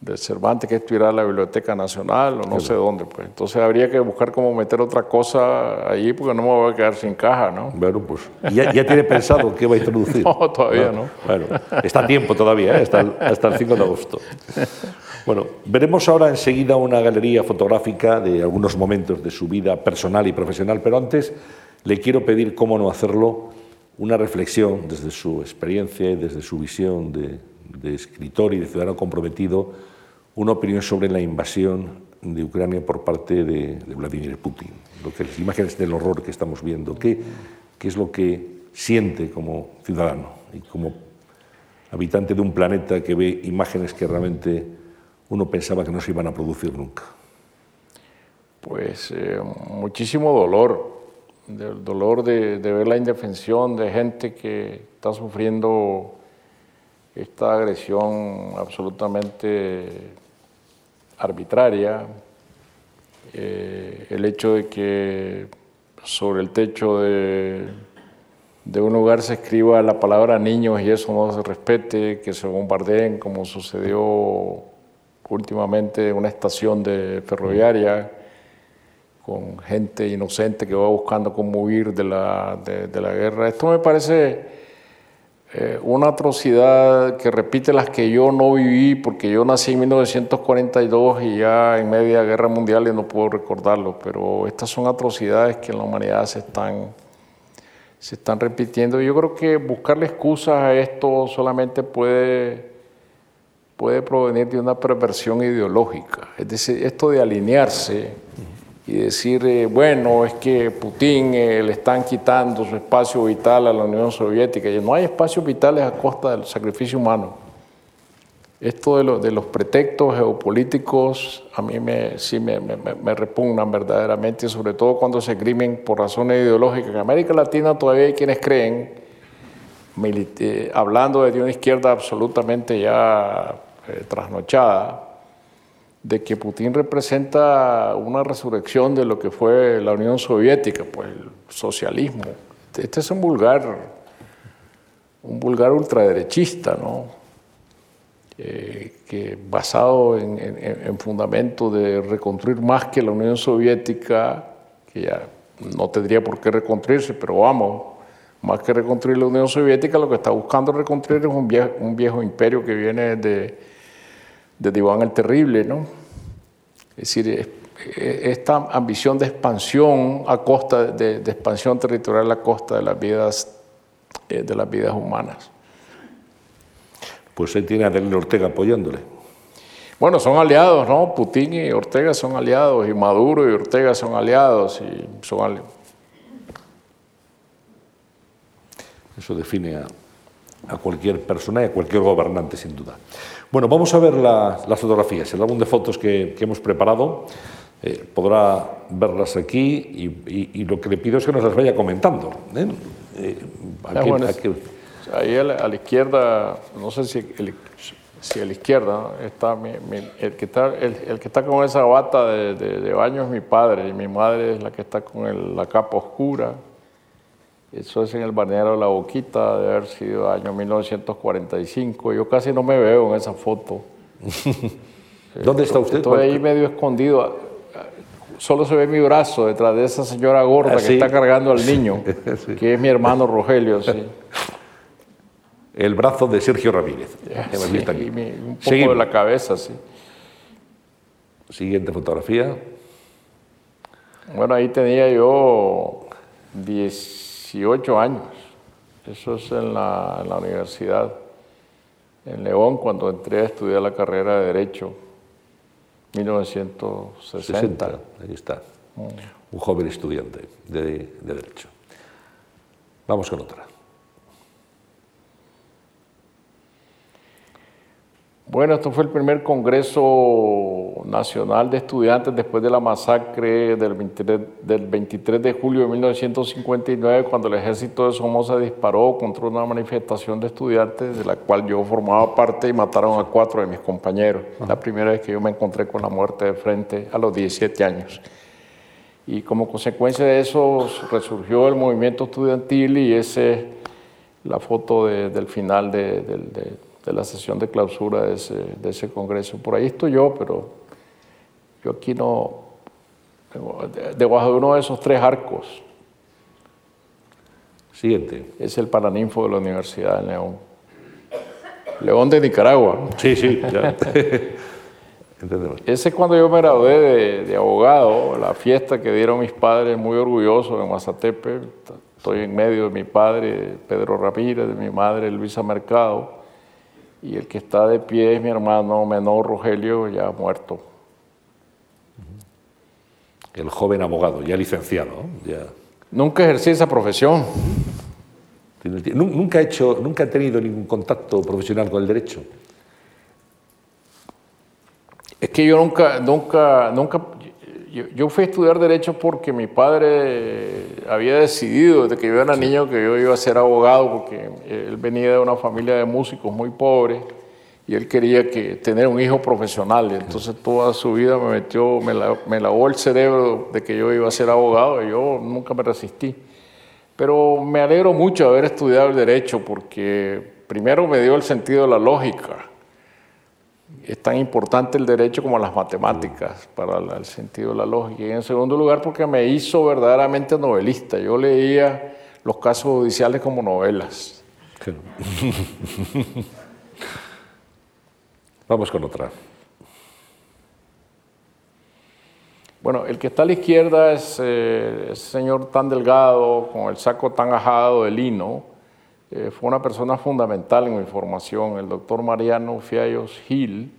del Cervantes que estuviera en la Biblioteca Nacional o no sé dónde. Pues. Entonces habría que buscar cómo meter otra cosa allí porque no me voy a quedar sin caja, ¿no? Bueno, pues ya, ya tiene pensado qué va a introducir. No, todavía no. Bueno, está a tiempo todavía, ¿eh? hasta, el, hasta el 5 de agosto. Bueno, veremos ahora enseguida una galería fotográfica de algunos momentos de su vida personal y profesional, pero antes le quiero pedir, cómo no hacerlo, una reflexión desde su experiencia y desde su visión de, de escritor y de ciudadano comprometido una opinión sobre la invasión de Ucrania por parte de, Vladimir Putin, lo que, las imágenes del horror que estamos viendo, qué, qué es lo que siente como ciudadano y como habitante de un planeta que ve imágenes que realmente uno pensaba que no se iban a producir nunca. Pues eh, muchísimo dolor, el dolor de, ver la indefensión de gente que está sufriendo esta agresión absolutamente arbitraria, eh, el hecho de que sobre el techo de, de, un lugar se escriba la palabra niños y eso no se respete, que se bombardeen como sucedió últimamente en una estación de ferroviaria con gente inocente que va buscando cómo huir de la, de, de la guerra. Esto me parece eh, una atrocidad que repite las que yo no viví porque yo nací en 1942 y ya en media guerra mundial y no puedo recordarlo, pero estas son atrocidades que en la humanidad se están, se están repitiendo. Yo creo que buscarle excusas a esto solamente puede, puede provenir de una perversión ideológica, es decir, esto de alinearse y decir, eh, bueno, es que Putin eh, le están quitando su espacio vital a la Unión Soviética. Y no hay espacios vitales a costa del sacrificio humano. Esto de, lo, de los pretextos geopolíticos a mí me, sí me, me, me, repugnan verdaderamente, sobre todo cuando se crimen por razones ideológicas. En América Latina todavía hay quienes creen, hablando de una izquierda absolutamente ya eh, trasnochada, de que Putin representa una resurrección de lo que fue la Unión Soviética, pues el socialismo. Este es un vulgar, un vulgar ultraderechista, ¿no? Eh, que basado en, en, en fundamentos de reconstruir más que la Unión Soviética, que ya no tendría por qué reconstruirse, pero vamos, más que reconstruir la Unión Soviética, lo que está buscando reconstruir es un viejo imperio que viene de de Iván el Terrible, ¿no? Es decir, esta ambición de expansión a costa de, de expansión territorial a costa de las vidas eh, de las vidas humanas. Pues él tiene a Daniel Ortega apoyándole. Bueno, son aliados, ¿no? Putin y Ortega son aliados, y Maduro y Ortega son aliados, y son. Eso define a, a cualquier persona y a cualquier gobernante, sin duda. Bueno, vamos a ver la, las fotografías, el álbum de fotos que, que hemos preparado. Eh, podrá verlas aquí y, y, y, lo que le pido es que nos las vaya comentando. ¿eh? Eh, aquí, bueno, aquí. Ahí a la, a la, izquierda, no sé si el, Sí, a la izquierda está, el, que está el, que está con esa bata de, baño es mi padre y mi madre es la que está con la capa oscura. Eso es en el balneario La Boquita, de haber sido año 1945. Yo casi no me veo en esa foto. ¿Dónde está usted? Estoy ahí medio escondido. Solo se ve mi brazo detrás de esa señora gorda que está cargando al niño, que es mi hermano Rogelio. Sí. El brazo de Sergio Ramírez. un poco de la cabeza, sí. Siguiente fotografía. Bueno, ahí tenía yo 18 años. Eso es en la, en la universidad, en León, cuando entré a estudiar la carrera de Derecho, 1960. ahí está. Mm. Un joven estudiante de, de Derecho. Vamos con otra. Bueno, esto fue el primer Congreso Nacional de Estudiantes después de la masacre del 23, de julio de 1959, cuando el ejército de Somoza disparó contra una manifestación de estudiantes de la cual yo formaba parte y mataron a cuatro de mis compañeros. La primera vez que yo me encontré con la muerte de frente a los 17 años. Y como consecuencia de eso resurgió el movimiento estudiantil y ese la foto del final de, de de la sesión de clausura de ese, congreso. Por ahí estoy yo, pero yo aquí no, debajo de uno de esos tres arcos. Siguiente. Es el Paraninfo de la Universidad de León. León de Nicaragua. Sí, sí, ya. Ese es cuando yo me gradué de, de, abogado, la fiesta que dieron mis padres muy orgullosos en Mazatepe. Estoy en medio de mi padre, Pedro Ramírez, de mi madre, Luisa Mercado y el que está de pie es mi hermano menor Rogelio, ya muerto. El joven abogado, ya licenciado. Ya. Nunca ejercí esa profesión. ¿Nunca ha, hecho, ¿Nunca ha tenido ningún contacto profesional con el derecho? Es que yo nunca, nunca, nunca, yo, fui a estudiar Derecho porque mi padre había decidido desde que yo era niño que yo iba a ser abogado porque él venía de una familia de músicos muy pobre y él quería que, tener un hijo profesional. Entonces toda su vida me metió, me, me lavó el cerebro de que yo iba a ser abogado y yo nunca me resistí. Pero me alegro mucho de haber estudiado el Derecho porque primero me dio el sentido de la lógica es tan importante el derecho como las matemáticas para el sentido de la lógica. Y en segundo lugar, porque me hizo verdaderamente novelista. Yo leía los casos judiciales como novelas. Vamos con otra. Bueno, el que está a la izquierda es eh, ese señor tan delgado, con el saco tan ajado de lino. Eh, fue una persona fundamental en mi formación, el doctor Mariano Fiallos Gil,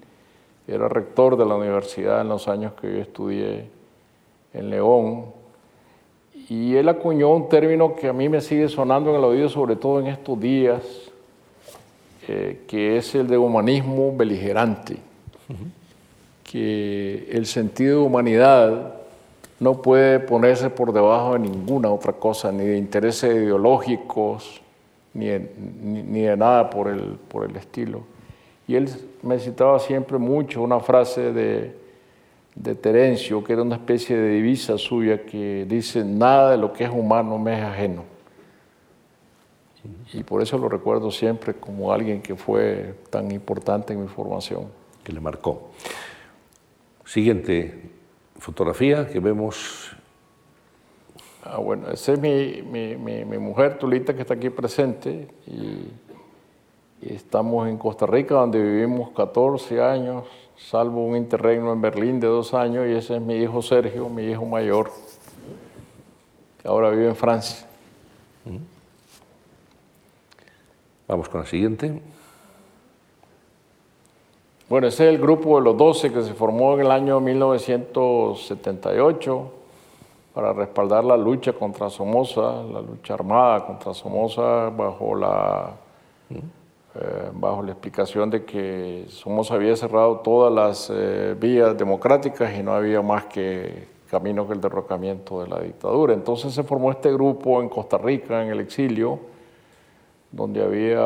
era rector de la universidad en los años que yo estudié en León, y él acuñó un término que a mí me sigue sonando en el oído, sobre todo en estos días, eh, que es el de humanismo beligerante, que el sentido de humanidad no puede ponerse por debajo de ninguna otra cosa, ni de intereses ideológicos, ni de, nada por el, por el estilo. Y él me citaba siempre mucho una frase de, de Terencio, que era una especie de divisa suya, que dice, nada de lo que es humano me es ajeno. Y por eso lo recuerdo siempre como alguien que fue tan importante en mi formación. Que le marcó. Siguiente fotografía que vemos. Ah, bueno, esa es mi, mi, mi, mi mujer, Tulita, que está aquí presente. Y Estamos en Costa Rica, donde vivimos 14 años, salvo un interregno en Berlín de dos años, y ese es mi hijo Sergio, mi hijo mayor, que ahora vive en Francia. Vamos con la siguiente. Bueno, ese es el grupo de los 12 que se formó en el año 1978 para respaldar la lucha contra Somoza, la lucha armada contra Somoza bajo la... Eh, bajo la explicación de que Somos había cerrado todas las eh, vías democráticas y no había más que camino que el derrocamiento de la dictadura. Entonces se formó este grupo en Costa Rica, en el exilio, donde había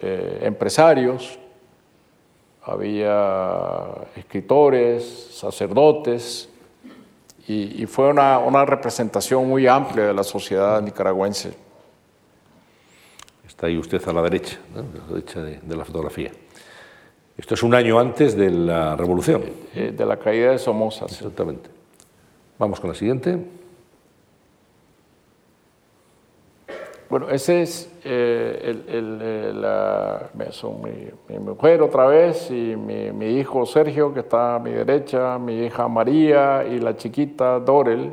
eh, empresarios había escritores, sacerdotes, y, fue una, una, representación muy amplia de la sociedad nicaragüense. Está ahí usted a la derecha, a la derecha de, la fotografía. Esto es un año antes de la revolución. Eh, de la caída de Somoza. Exactamente. Vamos con la siguiente. Bueno, ese es eh, el, eh, la, son mi, mujer otra vez y mi, hijo Sergio, que está a mi derecha, mi hija María y la chiquita Dorel.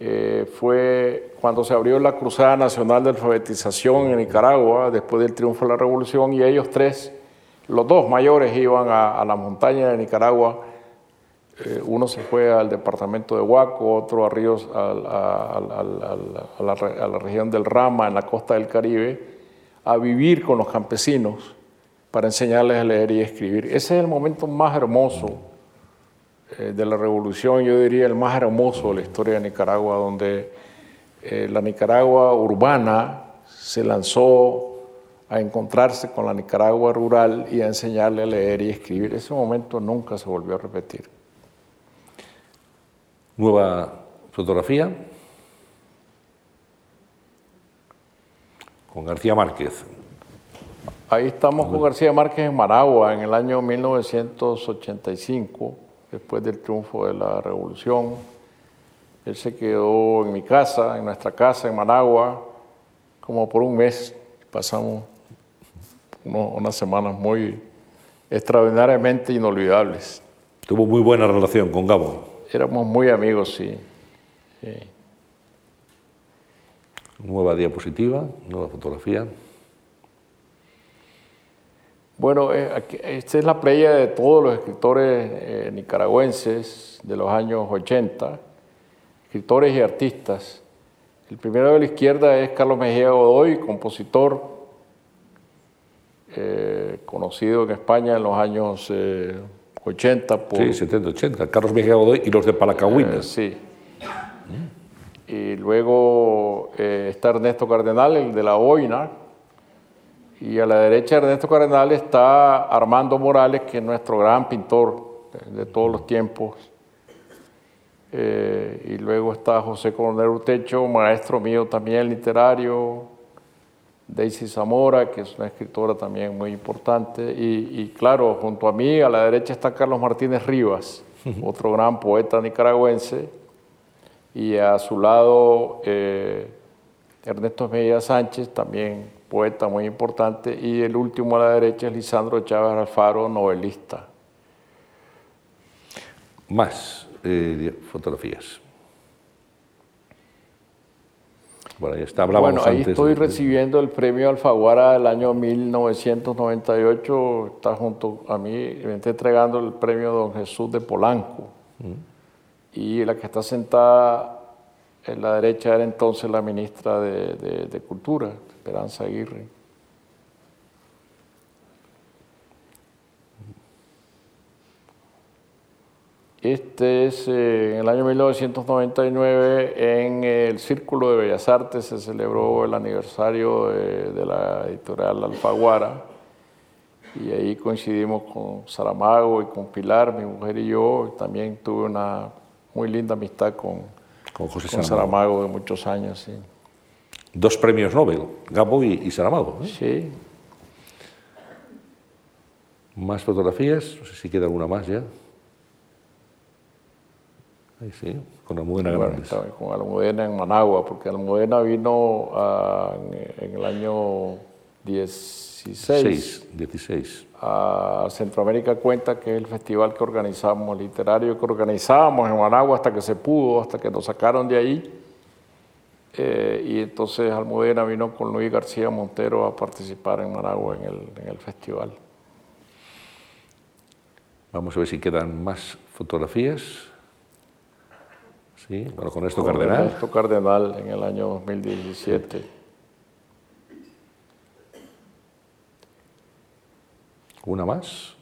Eh, fue cuando se abrió la Cruzada Nacional de Alfabetización en Nicaragua, después del triunfo de la Revolución, y ellos tres, los dos mayores, iban a, a la montaña de Nicaragua eh, uno se fue al departamento de Huaco, otro a Ríos, a, la, región del Rama, en la costa del Caribe, a vivir con los campesinos para enseñarles a leer y escribir. Ese es el momento más hermoso eh, de la revolución, yo diría el más hermoso de la historia de Nicaragua, donde eh, la Nicaragua urbana se lanzó a encontrarse con la Nicaragua rural y a enseñarle a leer y escribir. Ese momento nunca se volvió a repetir. Nueva fotografía con García Márquez. Ahí estamos con García Márquez en Managua en el año 1985, después del triunfo de la revolución. Él se quedó en mi casa, en nuestra casa en Managua, como por un mes. Pasamos unas semanas muy extraordinariamente inolvidables. Tuvo muy buena relación con Gabo éramos muy amigos, sí. Nueva diapositiva, nueva fotografía. Bueno, eh, esta es la playa de todos los escritores eh, nicaragüenses de los años 80, escritores y artistas. El primero de la izquierda es Carlos Mejía Godoy, compositor eh, conocido en España en los años 80 por... Sí, 70, 80. Carlos Mejía Godoy y los de Palacahuina. Eh, sí. Y luego eh, está Ernesto Cardenal, el de la Boina. Y a la derecha de Ernesto Cardenal está Armando Morales, que es nuestro gran pintor de, todos los tiempos. Eh, y luego está José Coronel Utecho, maestro mío también literario, Daisy Zamora, que es una escritora también muy importante, y, claro, junto a mí, a la derecha está Carlos Martínez Rivas, otro gran poeta nicaragüense, y a su lado eh, Ernesto Mejía Sánchez, también poeta muy importante, y el último a la derecha es Lisandro Chávez Alfaro, novelista. Más eh, fotografías. Bueno, ahí estoy recibiendo el premio Alfaguara del año 1998. Está junto a mí, me está entregando el premio Don Jesús de Polanco. Mm. Y la que está sentada en la derecha era entonces la ministra de Cultura, Esperanza Aguirre. Este es eh, en el año 1999 en el Círculo de Bellas Artes se celebró el aniversario de, la editorial Alfaguara y ahí coincidimos con Saramago y con Pilar, mi mujer y yo. También tuve una muy linda amistad con, con, José Saramago. de muchos años. Dos premios Nobel, Gabo y, Saramago. Sí. Más fotografías, no sé si queda alguna más ya sí, con Almudena bueno, Con Almudena en Managua, porque Almudena vino ah, en, el año 16. 16. A Centroamérica Cuenta, que es el festival que organizamos, literario que organizábamos en Managua hasta que se pudo, hasta que nos sacaron de ahí. Eh, y entonces Almudena vino con Luis García Montero a participar en Managua en el, en el festival. Vamos a ver si quedan más fotografías. Sí, bueno, con esto Cardenal. esto Cardenal en el año 2017. ¿Una más?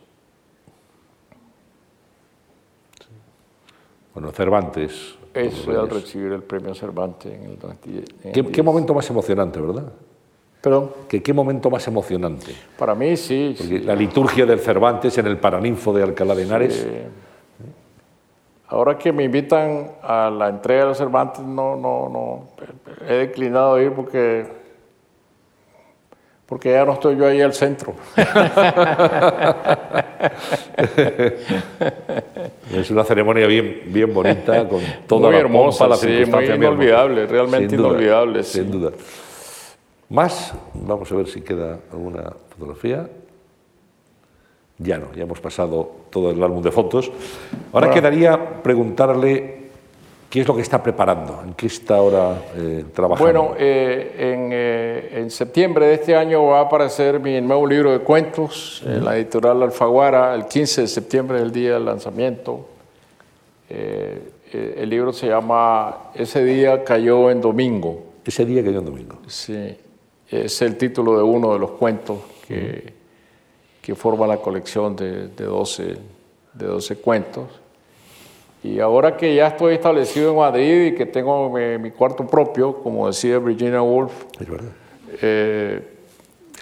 Bueno, Cervantes. Eso al recibir el premio Cervantes en el ¿Qué, ¿Qué, momento más emocionante, verdad? Perdón. ¿Qué, ¿Qué momento más emocionante? Para mí sí. La liturgia del Cervantes en el Paraninfo de Alcalá de Henares. Ahora que me invitan a la entrega de los Cervantes, no, no, no, he declinado ir porque, porque ya no estoy yo ahí al centro. es una ceremonia bien, bien bonita, con toda muy la hermosa, pompa, la sí, circunstancia, muy inolvidable, realmente Sin duda, inolvidable. sí. Sin duda. Más, vamos a ver si queda alguna fotografía. Ya no, ya hemos pasado todo el álbum de fotos. Ahora Bueno. quedaría preguntarle qué es lo que está preparando, en qué está ahora eh, trabajando. Bueno, eh, en, eh, en septiembre de este año va a aparecer mi nuevo libro de cuentos en la editorial Alfaguara. El 15 de septiembre es el día del lanzamiento. Eh, eh, el libro se llama Ese día cayó en domingo. Ese día yo en domingo. Sí, es el título de uno de los cuentos que, que forma la colección de, de, 12, de 12 cuentos. Y ahora que ya estoy establecido en Madrid y que tengo mi, mi cuarto propio, como decía Virginia Woolf, Es verdad. eh,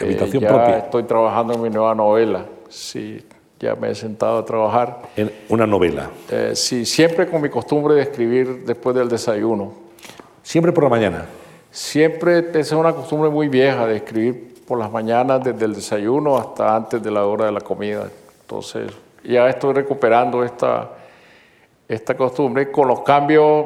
Habitación eh, ya propia. estoy trabajando en mi nueva novela. Sí, ya me he sentado a trabajar. En una novela. Eh, sí, siempre con mi costumbre de escribir después del desayuno. Siempre por la mañana. Siempre esa es una costumbre muy vieja de escribir por las mañanas desde el desayuno hasta antes de la hora de la comida. Entonces ya estoy recuperando esta, esta costumbre con los cambios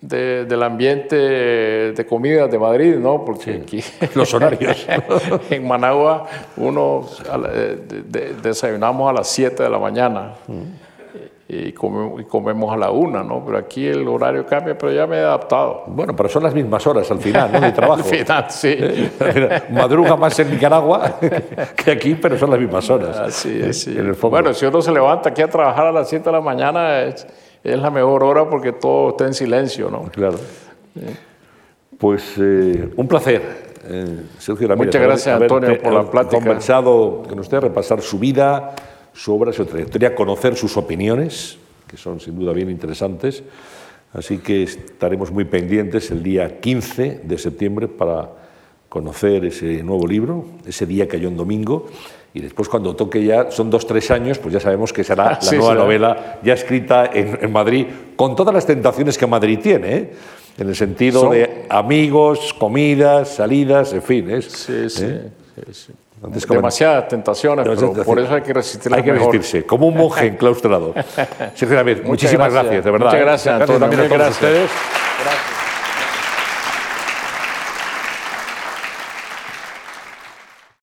de- del ambiente de comida de Madrid, ¿no? Porque aquí Los horarios. en Managua uno eh, de- de- desayunamos a las 7 de la mañana comemos, y comemos a la 1, ¿no? Pero aquí el horario cambia, pero ya me he adaptado. Bueno, pero son las mismas horas al final, ¿no? De trabajo. Al final, sí. Madruga más en Nicaragua que aquí, pero son las mismas horas. Así es, sí. En el fondo. Bueno, si uno se levanta aquí a trabajar a las 7 de la mañana, es, es la mejor hora porque todo está en silencio, ¿no? Claro. Pues eh, un placer, eh, Sergio Ramírez. Muchas gracias, haber- Antonio, por la haber plática. conversado con usted, repasar su vida, su obra, su trayectoria, conocer sus opiniones, que son sin duda bien interesantes. Así que estaremos muy pendientes el día 15 de septiembre para conocer ese nuevo libro. Ese día cayó en domingo. Y después, cuando toque ya, son dos, tres años, pues ya sabemos que será la Sí, nueva será. novela ya escrita en, en Madrid, con todas las tentaciones que Madrid tiene, ¿eh? en el sentido Son- de amigos, comidas, salidas, en fin. Es, Sí, sí. ¿eh? sí, sí. Antes Demasiadas tentaciones, pero por tentaciones. eso hay que resistirlas Hay que mejor. resistirse, como un monje enclaustrado. Sergio Ramírez, muchísimas gracias. gracias, de verdad. Muchas ¿eh? gracias, Antonio. también a todos gracias. ustedes. Gracias.